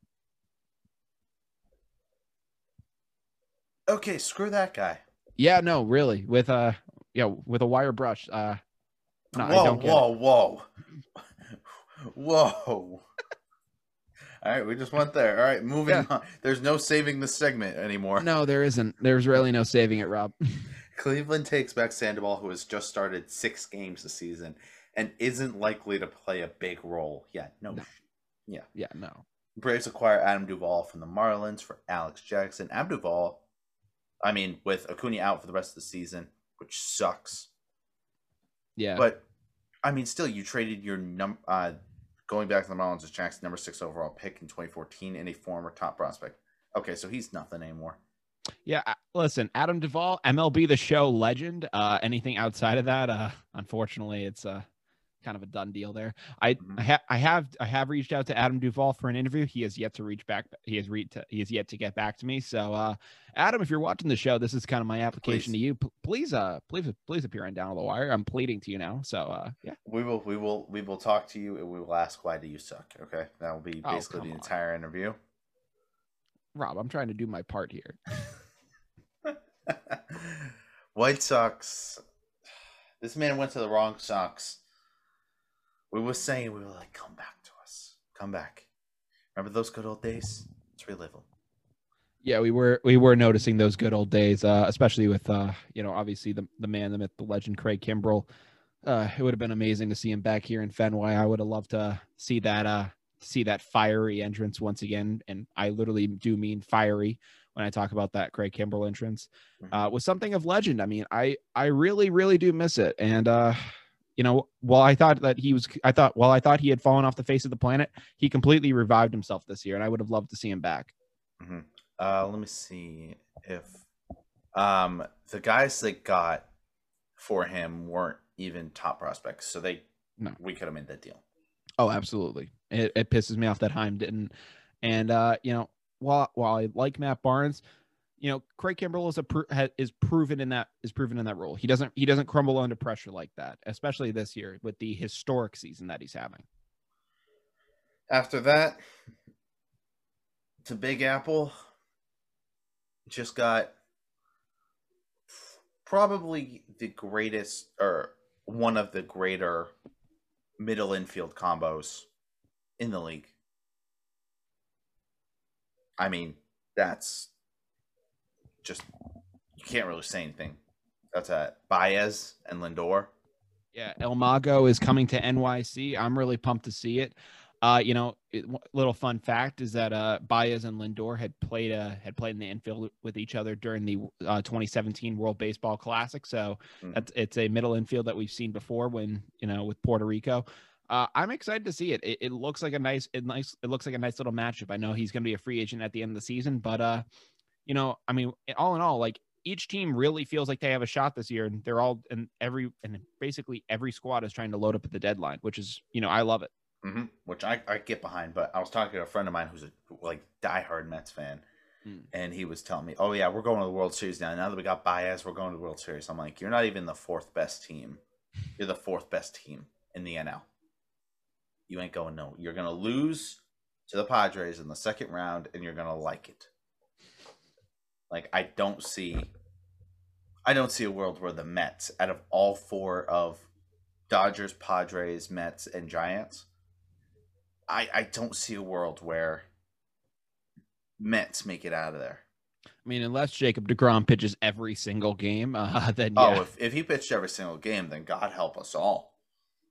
Okay, screw that guy. Yeah, no, really. With a yeah, with a wire brush. Uh no, whoa, whoa, whoa. Whoa. All right, we just went there. All right, moving yeah. on. There's no saving the segment anymore. No, there isn't. There's really no saving it, Rob. Cleveland takes back Sandoval, who has just started six games this season and isn't likely to play a big role yet. No. no. Yeah. Yeah, no. Braves acquire Adam Duvall from the Marlins for Alex Jackson. Adam Duvall, I mean, with Acuna out for the rest of the season, which sucks. Yeah. But I mean, still, you traded your num uh, going back to the Marlins as Jackson, number six overall pick in 2014, and a former top prospect. Okay, so he's nothing anymore. Yeah, uh, listen, Adam Duvall, MLB the Show legend. Uh, anything outside of that, uh, unfortunately, it's uh, kind of a done deal there. I mm-hmm. I, ha- I, have I have reached out to Adam Duvall for an interview. He has yet to reach back. He has read he has yet to get back to me. So uh, Adam, if you're watching the show, this is kind of my application please. to you. P- please uh please please appear on Down the Wire. I'm pleading to you now. So uh yeah. We will we will we will talk to you and we will ask why do you suck. Okay, that will be oh, basically oh, the entire on. interview. Rob, I'm trying to do my part here. White Sox. This man went to the wrong Sox we were saying we were like, come back to us, come back. Remember those good old days? Let's relive them. Yeah, we were we were noticing those good old days, uh, especially with uh, you know, obviously the the man, the myth, the legend, Craig Kimbrel. Uh, it would have been amazing to see him back here in Fenway. I would have loved to see that uh see that fiery entrance once again, and I literally do mean fiery when I talk about that Craig Kimbrel entrance. Mm-hmm. Uh, was something of legend. I mean, I I really really do miss it, and uh, you know, well, I thought that he was, I thought, well, I thought he had fallen off the face of the planet. He completely revived himself this year, and I would have loved to see him back. Mm-hmm. Uh, let me see if um, the guys that got for him weren't even top prospects, so they no. we could have made that deal. Oh, absolutely. It, it pisses me off that Chaim didn't. And uh, you know, while while I like Matt Barnes, you know, Craig Kimbrel is a is proven in that is proven in that role. He doesn't he doesn't crumble under pressure like that, especially this year with the historic season that he's having. After that, to Big Apple, just got probably the greatest or one of the greater middle infield combos in the league. I mean, that's just you can't really say anything. That's a Baez and Lindor. Yeah, El Mago is coming to NYC. I'm really pumped to see it. Uh, you know, it, little fun fact is that uh, Baez and Lindor had played uh, had played in the infield with each other during the uh, 2017 World Baseball Classic. So mm. that's it's a middle infield that we've seen before when you know with Puerto Rico. Uh, I'm excited to see it. it. it. looks like a nice, it nice, it looks like a nice little matchup. I know he's going to be a free agent at the end of the season, but uh, you know, I mean, all in all, like each team really feels like they have a shot this year, and they're all and every and basically every squad is trying to load up at the deadline, which is you know I love it. Mm-hmm. Which I, I get behind, but I was talking to a friend of mine who's a like diehard Mets fan, mm. and he was telling me, "Oh yeah, we're going to the World Series now. Now that we got Baez, we're going to the World Series." I'm like, "You're not even the fourth best team. You're the fourth best team in the NL. You ain't going no. You're gonna lose to the Padres in the second round, and you're gonna like it." Like I don't see I don't see a world where the Mets, out of all four of Dodgers, Padres, Mets, and Giants, I I don't see a world where Mets make it out of there. I mean, unless Jacob Degrom pitches every single game, uh, then oh, yeah. oh, if, if he pitched every single game, then God help us all.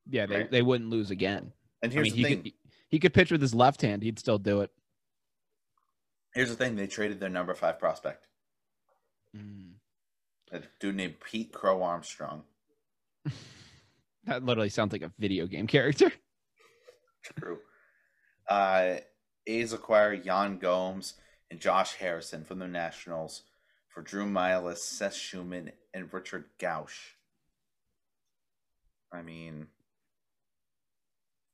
Yeah, they, right? they wouldn't lose again. And here's I mean, the he thing: could, he could pitch with his left hand; he'd still do it. Here's the thing: they traded their number five prospect. Mm. A dude named Pete Crow Armstrong. that literally sounds like a video game character. True. Uh, A's acquire Yan Gomes and Josh Harrison from the Nationals for Drew Millas, Seth Shuman, and Richard Guasch. I mean,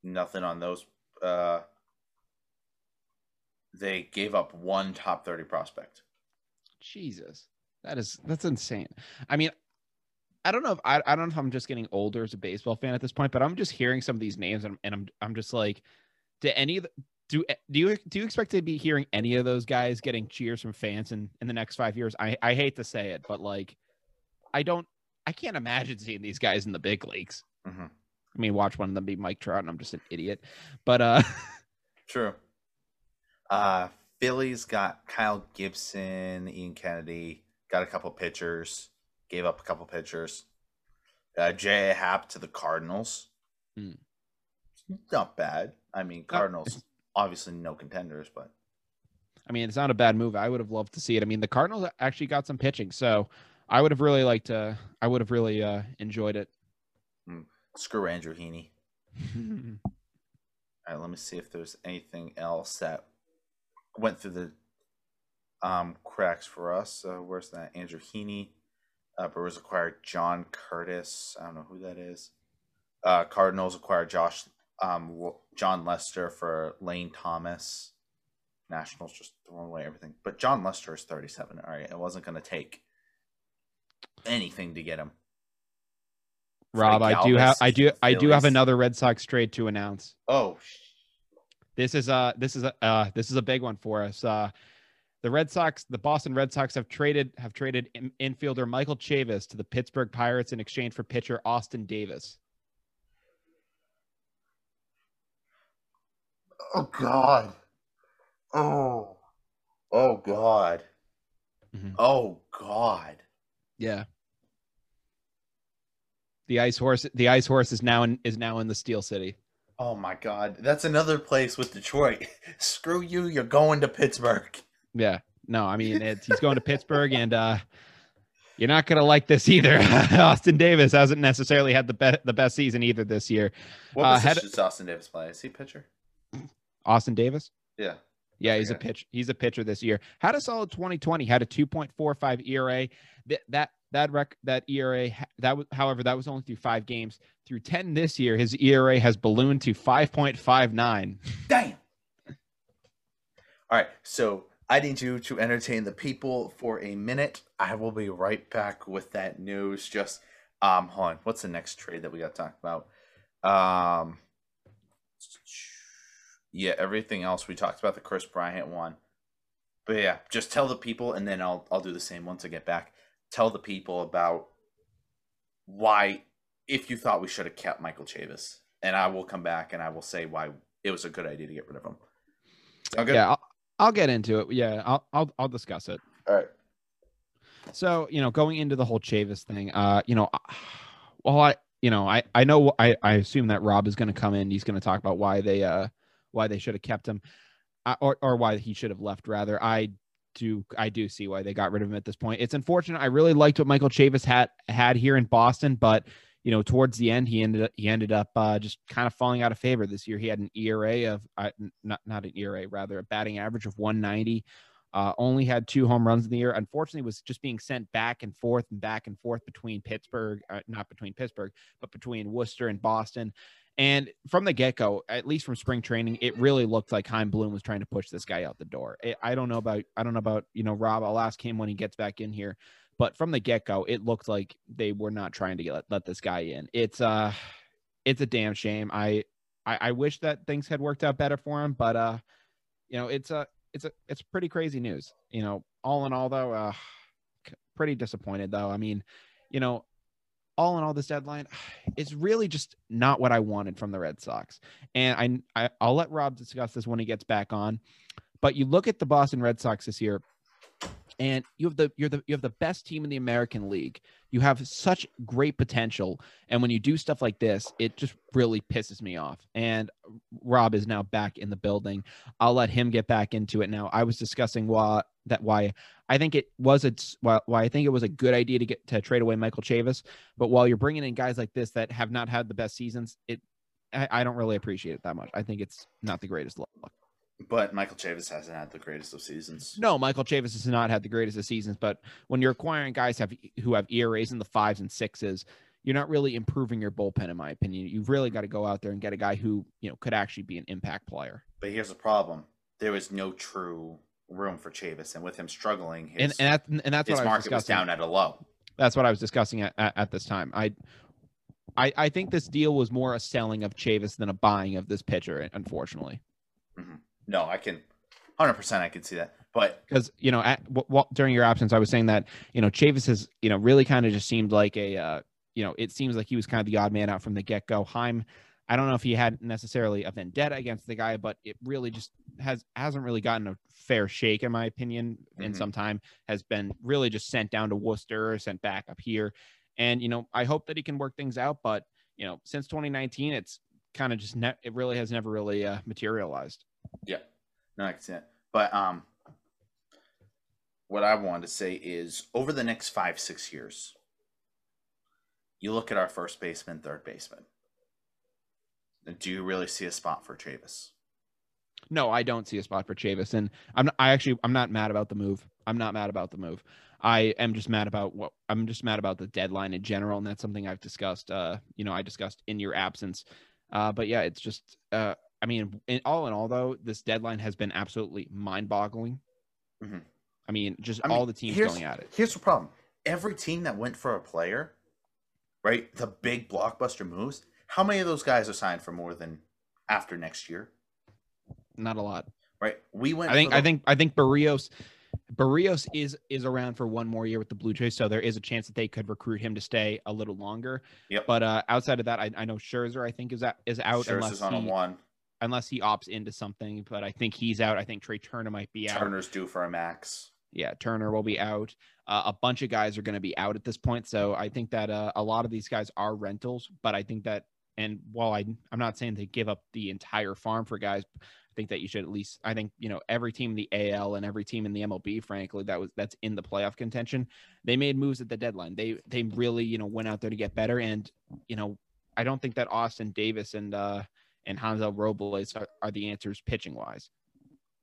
nothing on those. Uh, they gave up one top 30 prospect. Jesus. That is that's insane. I mean, I don't know if I, I don't know if I'm just getting older as a baseball fan at this point, but I'm just hearing some of these names and, and I'm I'm just like, do any of the, do do you do you expect to be hearing any of those guys getting cheers from fans in in the next five years? I I hate to say it, but like, I don't I can't imagine seeing these guys in the big leagues. Mm-hmm. I mean, watch one of them be Mike Trout, and I'm just an idiot. But uh, true. Uh, Phillies got Kyle Gibson, Ian Kennedy, got a couple pitchers, gave up a couple pitchers. Uh, J.A. Happ to the Cardinals. Hmm. Not bad. I mean, Cardinals, obviously no contenders, but. I mean, it's not a bad move. I would have loved to see it. I mean, the Cardinals actually got some pitching, so I would have really liked to. I would have really uh, enjoyed it. Mm. Screw Andrew Heaney. All right, let me see if there's anything else that went through the um, cracks for us. Uh, where's that? Andrew Heaney. Uh, Brewers acquired John Curtiss. I don't know who that is. Uh, Cardinals acquired Josh um, Jon Lester for Lane Thomas. Nationals just throwing away everything. But Jon Lester is 37. All right. It wasn't going to take anything to get him. Rob, I do have I do I do have another Red Sox trade to announce. Oh. This is a this is a uh, this is a big one for us. Uh, the Red Sox, the Boston Red Sox have traded have traded in, infielder Michael Chavis to the Pittsburgh Pirates in exchange for pitcher Austin Davis. Oh God. Oh. Oh God. Mm-hmm. Oh God. Yeah. The ice horse the ice horse is now in is now in the Steel City. Oh my God. That's another place with Detroit. Screw you, you're going to Pittsburgh. Yeah. No, I mean he's going to Pittsburgh, and uh, you're not going to like this either. Austin Davis hasn't necessarily had the best the best season either this year. What uh, position does Austin Davis play? Is he pitcher? Austin Davis. Yeah. Yeah, he's a pitch. He's a pitcher this year. Had a solid 2020. Had a 2.45 ERA. That that that rec that ERA that was however that was only through five games. Through 10 this year, his ERA has ballooned to 5.59. Damn. All right, so I need you to entertain the people for a minute. I will be right back with that news. Just um, hold on. What's the next trade that we got to talk about? Um, yeah, everything else we talked about the Kris Bryant one. But yeah, just tell the people, and then I'll I'll do the same once I get back. Tell the people about why, if you thought we should have kept Michael Chavis, and I will come back and I will say why it was a good idea to get rid of him. Okay. Yeah, I'll get into it. Yeah, I'll I'll I'll discuss it. All right. So you know, going into the whole Chavis thing, uh, you know, well, I you know, I I know I I assume that Rob is going to come in. He's going to talk about why they uh why they should have kept him, uh, or or why he should have left. Rather, I do I do see why they got rid of him at this point. It's unfortunate. I really liked what Michael Chavis had had here in Boston, but you know, towards the end, he ended up he ended up uh, just kind of falling out of favor this year. He had an ERA of uh, not not an ERA, rather a batting average of 190. Uh, only had two home runs in the year. Unfortunately, was just being sent back and forth and back and forth between Pittsburgh, uh, not between Pittsburgh, but between Worcester and Boston. And from the get go, at least from spring training, it really looked like Chaim Bloom was trying to push this guy out the door. I don't know about I don't know about you know Rob. I'll ask him when he gets back in here. But from the get go, it looked like they were not trying to get, let, let this guy in. It's uh it's a damn shame. I, I I wish that things had worked out better for him, but uh, you know, it's a it's a it's pretty crazy news. You know, all in all though, uh pretty disappointed though. I mean, you know, all in all, this deadline is really just not what I wanted from the Red Sox. And I, I I'll let Rob discuss this when he gets back on. But you look at the Boston Red Sox this year, and you have the you're the you have the best team in the American League. You have such great potential, and when you do stuff like this, it just really pisses me off. And Rob is now back in the building. I'll let him get back into it now. I was discussing why that why I think it was a why, why I think it was a good idea to get to trade away Michael Chavis, but while you're bringing in guys like this that have not had the best seasons, it I, I don't really appreciate it that much. I think it's not the greatest look. But Michael Chavis hasn't had the greatest of seasons. No, Michael Chavis has not had the greatest of seasons. But when you're acquiring guys have who have ERAs in the fives and sixes, you're not really improving your bullpen, in my opinion. You've really got to go out there and get a guy who you know could actually be an impact player. But here's the problem: there was no true room for Chavis, and with him struggling, his, and and, that, and that's his what market was, was down at a low. That's what I was discussing at, at, at this time. I I, I think this deal was more a selling of Chavis than a buying of this pitcher, unfortunately. No, I can, hundred percent, I can see that. But because you know, at, w- w- during your absence, I was saying that you know Chavis has you know really kind of just seemed like a uh, you know it seems like he was kind of the odd man out from the get go. Chaim, I don't know if he had necessarily a vendetta against the guy, but it really just has hasn't really gotten a fair shake in my opinion mm-hmm. in some time. Has been really just sent down to Worcester or sent back up here, and you know I hope that he can work things out. But you know since 2019, it's kind of just ne- it really has never really uh, materialized. Yeah, no, I can see that. But um, what I wanted to say is over the next five, six years, you look at our first baseman, third baseman. Do you really see a spot for Chavis? No, I don't see a spot for Chavis, and I'm I actually I'm not mad about the move. I'm not mad about the move. I am just mad about what I'm just mad about the deadline in general, and that's something I've discussed. Uh, you know, I discussed in your absence. Uh, but yeah, it's just uh, I mean, in, all in all, though, this deadline has been absolutely mind-boggling. Mm-hmm. I mean, just I mean, all the teams going at it. Here's the problem: every team that went for a player, right, the big blockbuster moves. How many of those guys are signed for more than after next year? Not a lot, right? We went. I think. The... I think. I think Berrios. Berrios is is around for one more year with the Blue Jays, so there is a chance that they could recruit him to stay a little longer. Yep. But uh, outside of that, I, I know Scherzer I think is out, is out Scherzer's unless on he, a one unless he opts into something. But I think he's out. I think Trea Turner might be out. Turner's due for a max. Yeah, Turner will be out. Uh, a bunch of guys are going to be out at this point. So I think that uh, a lot of these guys are rentals. But I think that, and while I, I'm not saying to give up the entire farm for guys, I think that you should at least. I think you know every team in the AL and every team in the MLB, frankly, that was that's in the playoff contention. They made moves at the deadline. They they really you know went out there to get better. And you know I don't think that Austin Davis and uh, and Hansel Robles are, are the answers pitching wise.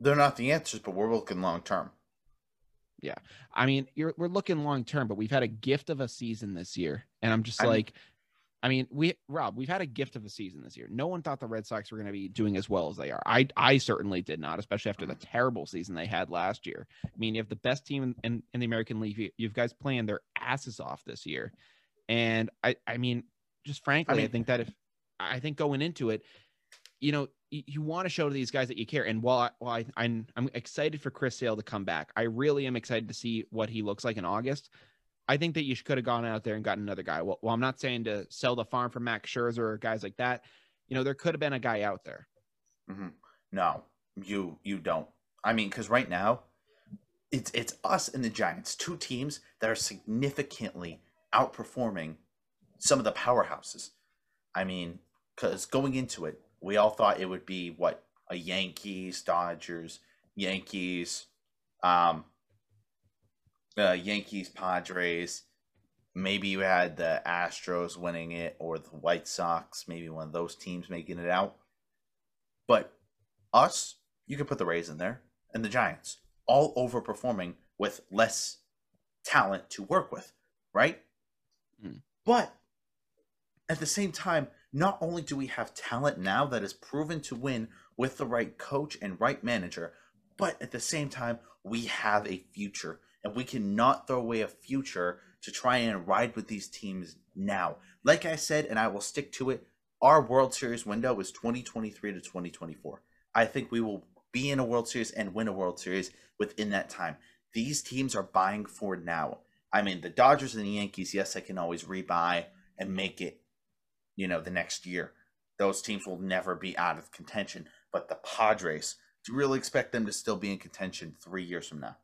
They're not the answers, but we're looking long term. Yeah, I mean, we're looking long term, but we've had a gift of a season this year, and I'm just I like, I mean, we Rob, we've had a gift of a season this year. No one thought the Red Sox were going to be doing as well as they are. I I certainly did not, especially after the terrible season they had last year. I mean, you have the best team in, in, in the American League. You, you've guys playing their asses off this year, and I I mean, just frankly, I, mean, I think that if I think going into it, you know, you, you want to show to these guys that you care. And while I, while I, I'm I'm excited for Chris Sale to come back, I really am excited to see what he looks like in August. I think that you could have gone out there and gotten another guy. Well, well, I'm not saying to sell the farm for Max Scherzer or guys like that. You know, there could have been a guy out there. Mm-hmm. No, you you don't. I mean, because right now, it's it's us and the Giants, two teams that are significantly outperforming some of the powerhouses. I mean, because going into it, we all thought it would be what a Yankees, Dodgers, Yankees, um, uh, Yankees, Padres. Maybe you had the Astros winning it or the White Sox, maybe one of those teams making it out. But us, you could put the Rays in there and the Giants, all overperforming with less talent to work with, right? Mm. But at the same time, not only do we have talent now that is proven to win with the right coach and right manager, but at the same time, we have a future and we cannot throw away a future to try and ride with these teams now. Like I said, and I will stick to it, our World Series window is 2023 to 2024. I think we will be in a World Series and win a World Series within that time. These teams are buying for now. I mean, the Dodgers and the Yankees, yes, I can always rebuy and make it, you know, the next year. Those teams will never be out of contention. But the Padres, do you really expect them to still be in contention three years from now?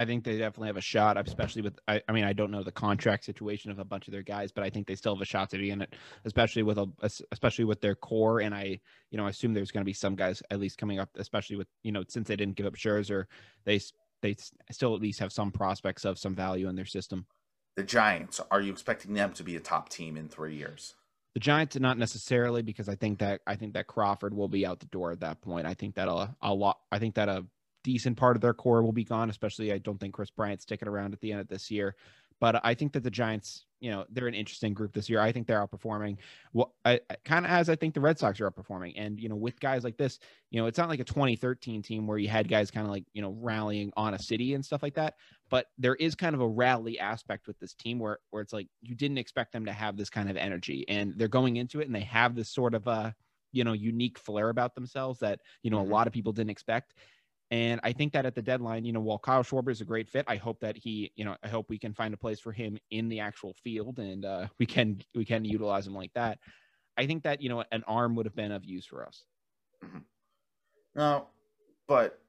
I think they definitely have a shot, especially with. I, I, mean, I don't know the contract situation of a bunch of their guys, but I think they still have a shot to be in it, especially with a, especially with their core. And I, you know, I assume there's going to be some guys at least coming up, especially with you know, since they didn't give up Scherzer, they they still at least have some prospects of some value in their system. The Giants, are you expecting them to be a top team in three years? The Giants, not necessarily, because I think that I think that Crawford will be out the door at that point. I think that a, a lot. I think that a decent part of their core will be gone. Especially, I don't think Kris Bryant's sticking around at the end of this year. But I think that the Giants, you know, they're an interesting group this year. I think they're outperforming. Well, I, I kind of as I think the Red Sox are outperforming. And you know, with guys like this, you know, it's not like a 2013 team where you had guys kind of like you know rallying on a city and stuff like that. But there is kind of a rally aspect with this team where where it's like you didn't expect them to have this kind of energy, and they're going into it and they have this sort of a you know unique flair about themselves that you know mm-hmm. a lot of people didn't expect and I think that at the deadline, you know, while Kyle Schwarber is a great fit, I hope that he, you know, I hope we can find a place for him in the actual field and uh, we can we can utilize him like that. I think that you know an arm would have been of use for us. Mm-hmm. No, but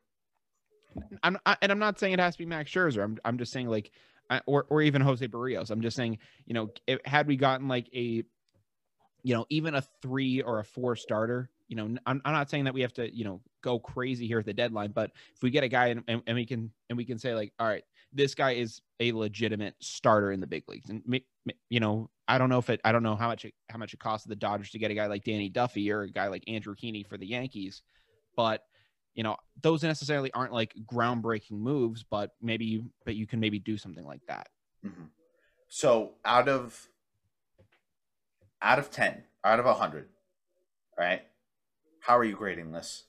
I'm I, and I'm not saying it has to be Max Scherzer. I'm I'm just saying like, or or even Jose Berrios. I'm just saying you know if, had we gotten like a, you know, even a three or a four starter you know, I'm, I'm not saying that we have to, you know, go crazy here at the deadline, but if we get a guy and, and, and we can, and we can say like, all right, this guy is a legitimate starter in the big leagues. And, you know, I don't know if it, I don't know how much, it, how much it costs the Dodgers to get a guy like Danny Duffy or a guy like Andrew Heaney for the Yankees, but you know, those necessarily aren't like groundbreaking moves, but maybe you, but you can maybe do something like that. Mm-hmm. So out of, out of 10, out of a hundred, right? How are you grading this?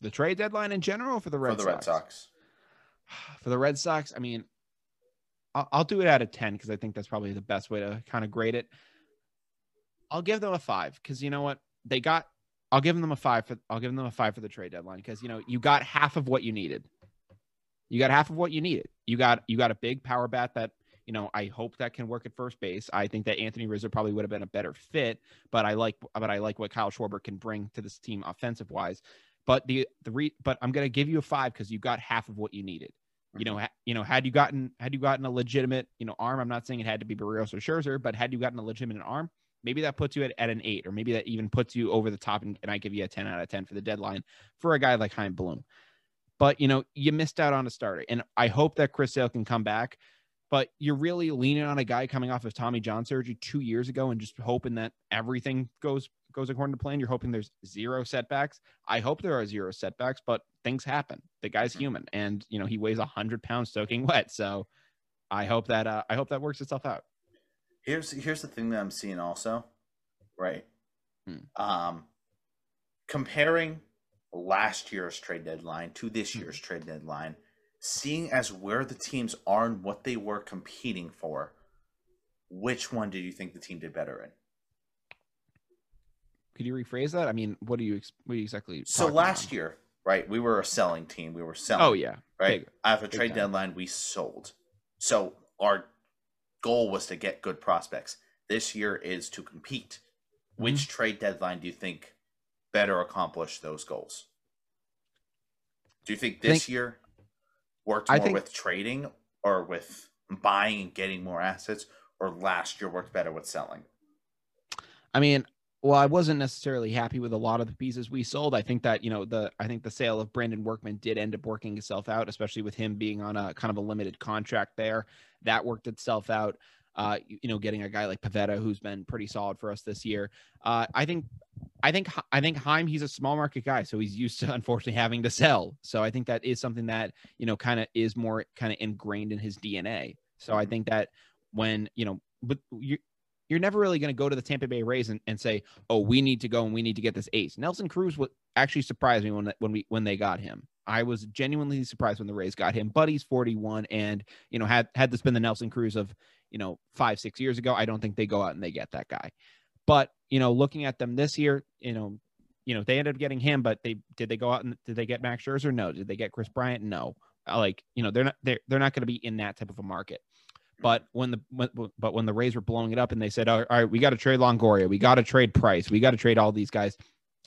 The trade deadline in general for the Red for the Sox? Red Sox. For the Red Sox, I mean, I'll, I'll do it out of 10 because I think that's probably the best way to kind of grade it. I'll give them a five because you know what? They got, I'll give them a five for, I'll give them a five for the trade deadline because, you know, you got half of what you needed. You got half of what you needed. You got, you got a big power bat that you know, I hope that can work at first base. I think that Anthony Rizzo probably would have been a better fit, but I like, but I like what Kyle Schwarber can bring to this team offensive wise. But the the re, but I'm gonna give you a five because you got half of what you needed. You know, mm-hmm. ha, you know, had you gotten had you gotten a legitimate, you know, arm. I'm not saying it had to be Berrios or Scherzer, but had you gotten a legitimate arm, maybe that puts you at, at an eight, or maybe that even puts you over the top, and, and I give you a 10 out of 10 for the deadline for a guy like Chaim Bloom. But you know, you missed out on a starter, and I hope that Chris Sale can come back but you're really leaning on a guy coming off of Tommy John surgery two years ago and just hoping that everything goes goes according to plan. You're hoping there's zero setbacks. I hope there are zero setbacks, but things happen. The guy's mm-hmm. human, and you know he weighs a hundred pounds soaking wet. So I hope that uh, I hope that works itself out. Here's here's the thing that I'm seeing also, right? Hmm. Um, comparing last year's trade deadline to this hmm. year's trade deadline, seeing as where the teams are and what they were competing for, which one do you think the team did better in? Could you rephrase that? I mean, what do you what do you exactly? So last year, right, we were a selling team. We were selling. Oh yeah, right. Big, After trade time. deadline, we sold. So our goal was to get good prospects. This year is to compete. Mm-hmm. Which trade deadline do you think better accomplished those goals? Do you think this think, year worked more think, with trading or with buying and getting more assets, or last year worked better with selling? I mean, well, I wasn't necessarily happy with a lot of the pieces we sold. I think that, you know, the I think the sale of Brandon Workman did end up working itself out, especially with him being on a kind of a limited contract there. That worked itself out. Uh, you know, getting a guy like Pivetta who's been pretty solid for us this year. Uh, I think, I think, I think Chaim, he's a small market guy, so he's used to unfortunately having to sell. So I think that is something that you know kind of is more kind of ingrained in his DNA. So I mm-hmm. think that when you know, but you you're never really going to go to the Tampa Bay Rays and, and say, "Oh, we need to go and we need to get this ace." Nelson Cruz would actually surprised me when when we when they got him. I was genuinely surprised when the Rays got him. But he's 41, and you know, had had this been the Nelson Cruz of you know five six years ago, I don't think they go out and they get that guy. But you know, looking at them this year, you know, you know, they ended up getting him, but they did they go out and did they get Max Scherzer? No. Did they get Kris Bryant? No. Uh, like you know, they're not they're they're not going to be in that type of a market. But when the when, but when the Rays were blowing it up and they said, all right, we got to trade Longoria, we got to trade Price, we got to trade all these guys.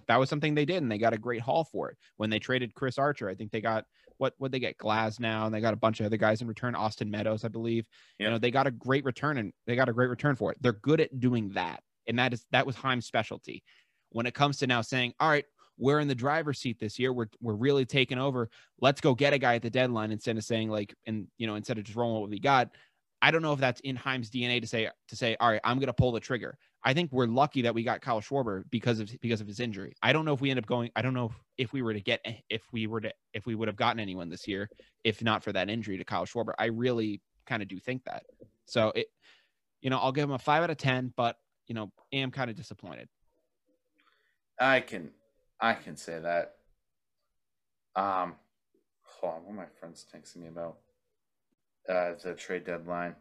That was something they did, and they got a great haul for it. When they traded Chris Archer, I think they got what would they get Glasnow, and they got a bunch of other guys in return. Austin Meadows, I believe. Yep. You know, they got a great return, and they got a great return for it. They're good at doing that, and that is that was Chaim's specialty. When it comes to now saying, all right, we're in the driver's seat this year. We're we're really taking over. Let's go get a guy at the deadline instead of saying like, and you know, instead of just rolling what we got. I don't know if that's in Chaim's DNA to say to say, all right, I'm going to pull the trigger. I think we're lucky that we got Kyle Schwarber because of because of his injury. I don't know if we end up going. I don't know if, if we were to get if we were to if we would have gotten anyone this year if not for that injury to Kyle Schwarber. I really kind of do think that. So it, you know, I'll give him a five out of ten, but you know, am kind of disappointed. I can, I can say that. Um, hold on, what my friends texting me about? Uh, the trade deadline.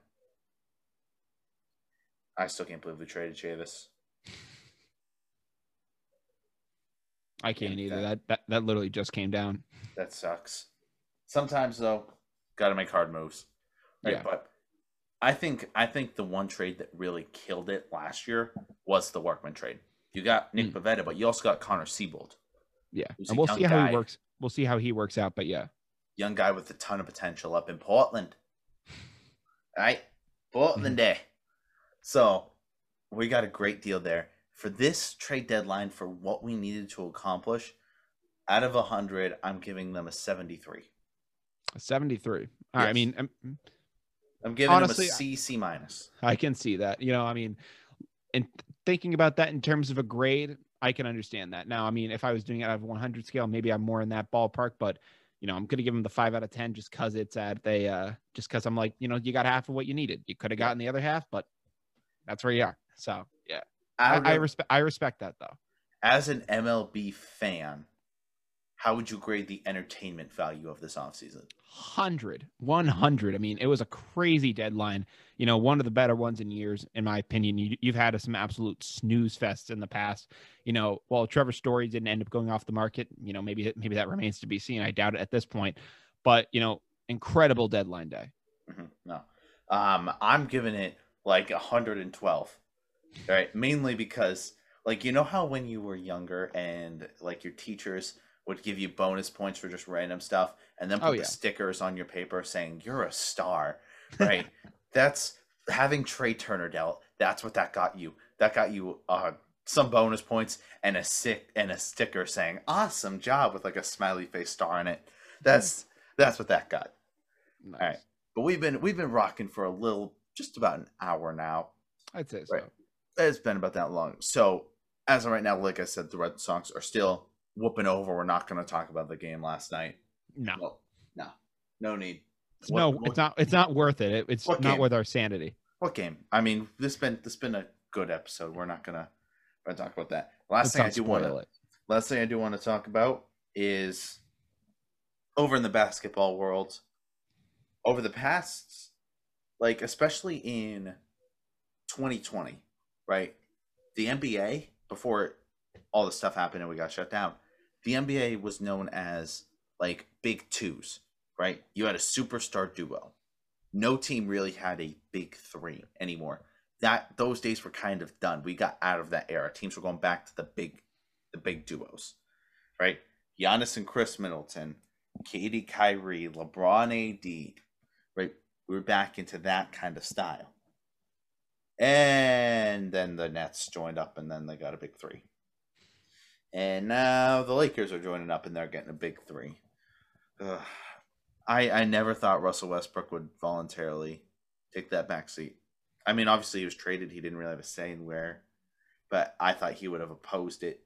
I still can't believe we traded Chavis. I can't either. That, that that literally just came down. That sucks. Sometimes though, got to make hard moves. Right? Yeah. But I think I think the one trade that really killed it last year was the Workman trade. You got Nick mm. Pivetta, but you also got Connor Seabold. Yeah, and we'll see how guy, he works. We'll see how he works out. But yeah, young guy with a ton of potential up in Portland right? Portland mm-hmm. Day. So we got a great deal there for this trade deadline for what we needed to accomplish. Out of a hundred, I'm giving them a 73. A 73. Yes. I mean, I'm, I'm giving honestly, them a C, C minus. I can see that. You know, I mean, and thinking about that in terms of a grade, I can understand that. Now, I mean, if I was doing it out of 100 scale, maybe I'm more in that ballpark, but you know, I'm gonna give him the five out of ten just because it's at they uh just because I'm like, you know, you got half of what you needed. You could have gotten the other half, but that's where you are. So yeah. I, I, I respect I respect that though. As an MLB fan, how would you grade the entertainment value of this offseason? 100 100 i mean it was a crazy deadline. You know one of the better ones in years in my opinion. You, have had some absolute snooze fests in the past. You know while trevor story didn't end up going off the market you know maybe maybe that remains to be seen. I doubt it at this point. But you know incredible deadline day. Mm-hmm. no. Um i'm giving it like 112 right? Mainly because like you know how when you were younger and like your teachers would give you bonus points for just random stuff and then put oh, yeah. the stickers on your paper saying you're a star right? That's having Trea Turner dealt that's what that got you. That got you uh some bonus points and a sick and a sticker saying awesome job with like a smiley face star in it. That's that's what that got. Nice. all right. But we've been we've been rocking for a little just about an hour now. I'd say so. Right. it's been about that long. So as of right now like i said the red sox are still whooping over. We're not going to talk about the game last night. No, no, no, no need. What, no, what, it's not. It's not worth it. it it's not game? worth our sanity. What game? I mean, this been this been a good episode. We're not gonna, we're gonna talk about that. Last Let's thing I do want to. Last thing I do want to talk about is over in the basketball world. Over the past, like especially in 2020, right? The NBA before all the stuff happened and we got shut down the NBA was known as like big twos, right? You had a superstar duo. No team really had a big three anymore. That those days were kind of done. We got out of that era. Teams were going back to the big, the big duos, right? Giannis and Khris Middleton KD, Kyrie, LeBron, AD, right? We were back into that kind of style. And then the Nets joined up, and then they got a big three. And now the Lakers are joining up, and they're getting a big three. Ugh. I I never thought Russell Westbrook would voluntarily take that back seat. I mean, obviously he was traded; he didn't really have a say in where, but I thought he would have opposed it.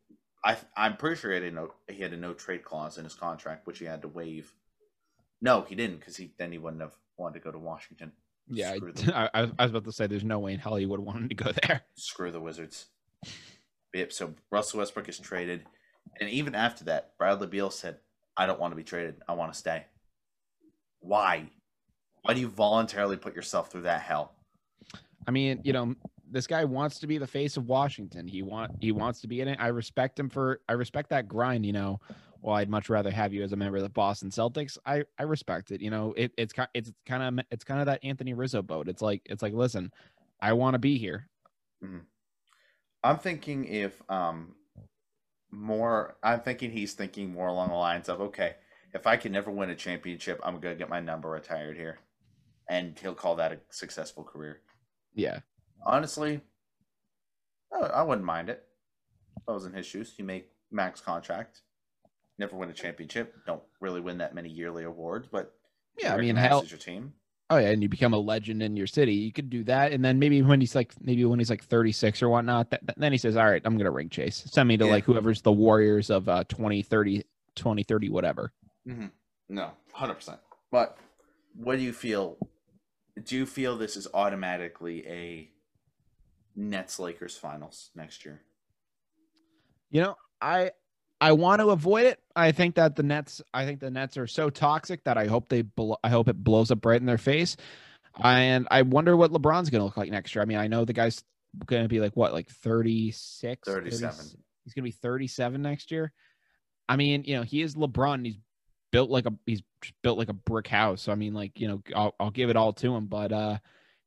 I I'm pretty sure he had a no he had a no trade clause in his contract, which he had to waive. No, he didn't, because he then he wouldn't have wanted to go to Washington. Yeah, I, I, I, was about to say there's no way in hell he would have wanted to go there. Screw the Wizards. Yep. So Russell Westbrook is traded, and even after that, Bradley Beal said, "I don't want to be traded. I want to stay." Why? Why do you voluntarily put yourself through that hell? I mean, you know, this guy wants to be the face of Washington. He want he wants to be in it. I respect him for I respect that grind, you know. Well, I'd much rather have you as a member of the Boston Celtics. I I respect it. You know, it, it's it's kind of it's kind of that Anthony Rizzo boat. It's like it's like listen, I want to be here. Mm-hmm. I'm thinking if um more I'm thinking he's thinking more along the lines of okay, if I can never win a championship, I'm gonna get my number retired here, and he'll call that a successful career. Yeah, honestly, I wouldn't mind it. If I was in his shoes, you make max contract, never win a championship, don't really win that many yearly awards, but yeah, I mean, hell, your team. Oh yeah, and you become a legend in your city. You could do that, and then maybe when he's like, maybe when he's like 36 or whatnot, that, then he says, "All right, I'm gonna ring chase. Send me to yeah. like whoever's the Warriors of uh 20, 30, 20, 30, whatever." Mm-hmm. No, hundred percent. But what do you feel? Do you feel this is automatically a Nets Lakers finals next year? You know, I I want to avoid it. I think that the Nets I think the Nets are so toxic that I hope they blo- I hope it blows up right in their face. And I wonder what LeBron's going to look like next year. I mean, I know the guy's going to be like what, like 36, 37. 30, he's going to be 37 next year. I mean, you know, he is LeBron. He's built like a he's built like a brick house. So I mean, like you know, I'll, I'll give it all to him. But uh,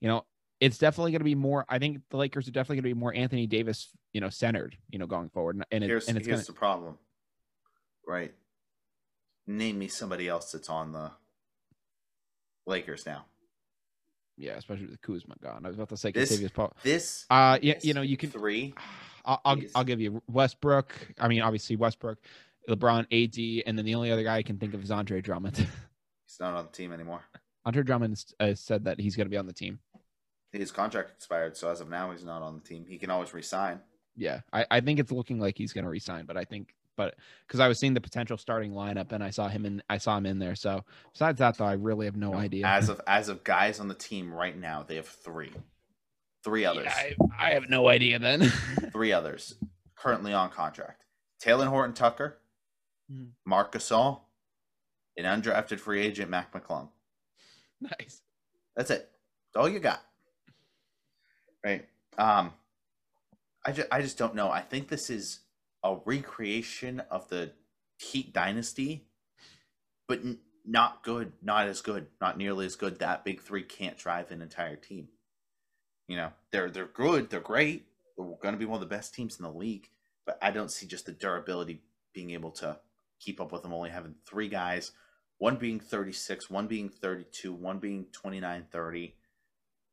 you know, it's definitely going to be more. I think the Lakers are definitely going to be more Anthony Davis, you know, centered, you know, going forward. And, it, here's, and it's here's gonna... the problem, right? Name me somebody else that's on the Lakers now. Yeah, especially with Kuzma gone. I was about to say this. Paul. This, uh, yeah, you know, you can three. I'll, I'll, I'll give you Westbrook. I mean, obviously Westbrook. LeBron, AD, and then the only other guy I can think of is Andre Drummond. he's not on the team anymore. Andre Drummond uh, said that he's going to be on the team. His contract expired, so as of now, he's not on the team. He can always resign. Yeah, I, I think it's looking like he's going to resign, but I think, but because I was seeing the potential starting lineup and I saw him in, I saw him in there. So besides that, though, I really have no, no idea. As of as of guys on the team right now, they have three, three others. Yeah, I, I have no idea then. three others currently on contract: Talen Horton Tucker, mm. Marc Gasol, an undrafted free agent, Mac McClung. Nice. That's it. That's all you got. Right. Um, I just, I just don't know. I think this is a recreation of the Heat dynasty, but n- not good, not as good, not nearly as good. That big three can't drive an entire team. You know, they're they're good, they're great. They're going to be one of the best teams in the league, but I don't see just the durability being able to keep up with them only having three guys, one being 36, one being 32, one being 29 30,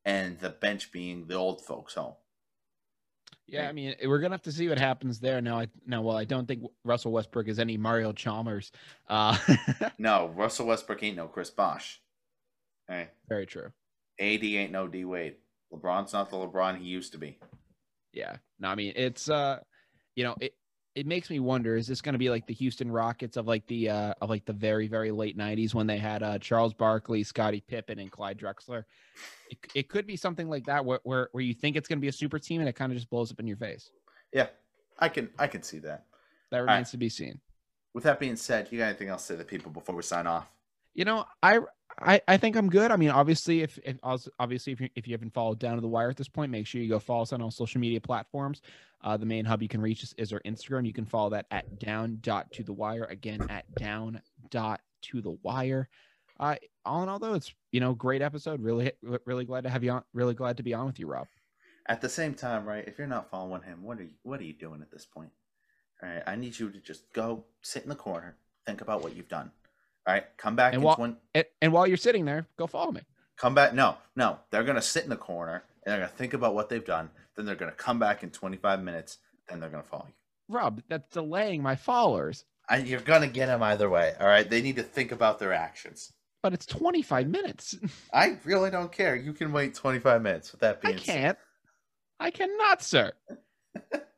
and the bench being the old folks home. Yeah, I mean, we're gonna have to see what happens there. Now, I now, well, I don't think Russell Westbrook is any Mario Chalmers. Uh, no, Russell Westbrook ain't no Chris Bosh. Hey, very true. AD ain't no D Wade. LeBron's not the LeBron he used to be. Yeah, no, I mean it's uh, you know, it it makes me wonder is this going to be like the Houston Rockets of like the uh of like the very very late 90s when they had uh Charles Barkley, Scottie Pippen and Clyde Drexler. It, it could be something like that where, where where you think it's going to be a super team and it kind of just blows up in your face. Yeah. I can I can see that. That remains right. to be seen. With that being said, you got anything else to say to the people before we sign off? You know, I I, I think I'm good. I mean, obviously, if, if obviously if you, if you haven't followed down to the wire at this point, make sure you go follow us on all social media platforms. Uh, the main hub you can reach us is our Instagram. You can follow that at down dot to the wire. Again, at down dot to the wire. Uh, all in all, though, it's you know great episode. Really, really glad to have you on. Really glad to be on with you, Rob. At the same time, right? If you're not following him, what are you, what are you doing at this point? All right, I need you to just go sit in the corner, think about what you've done. All right, come back and while, one... and, and while you're sitting there, go follow me. Come back. No, no, they're gonna sit in the corner and they're gonna think about what they've done. Then they're gonna come back in 25 minutes. Then they're gonna follow you. Rob, that's delaying my followers. I, you're gonna get them either way. All right, they need to think about their actions. But it's 25 minutes. I really don't care. You can wait 25 minutes. With that being I can't. Said. I cannot, sir.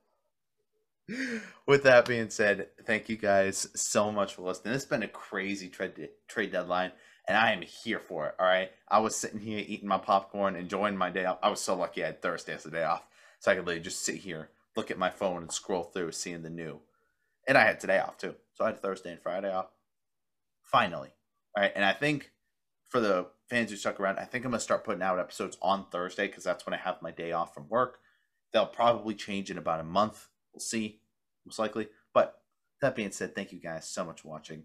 With that being said, thank you guys so much for listening. It's been a crazy trade trade deadline, and I am here for it. All right, I was sitting here eating my popcorn, enjoying my day off. I was so lucky I had Thursday as a day off, so I could literally just sit here, look at my phone, and scroll through, seeing the new. And I had today off too, so I had Thursday and Friday off. Finally, all right, and I think for the fans who stuck around, I think I'm gonna start putting out episodes on Thursday because that's when I have my day off from work. They'll probably change in about a month. We'll see, most likely. But that being said, thank you guys so much for watching.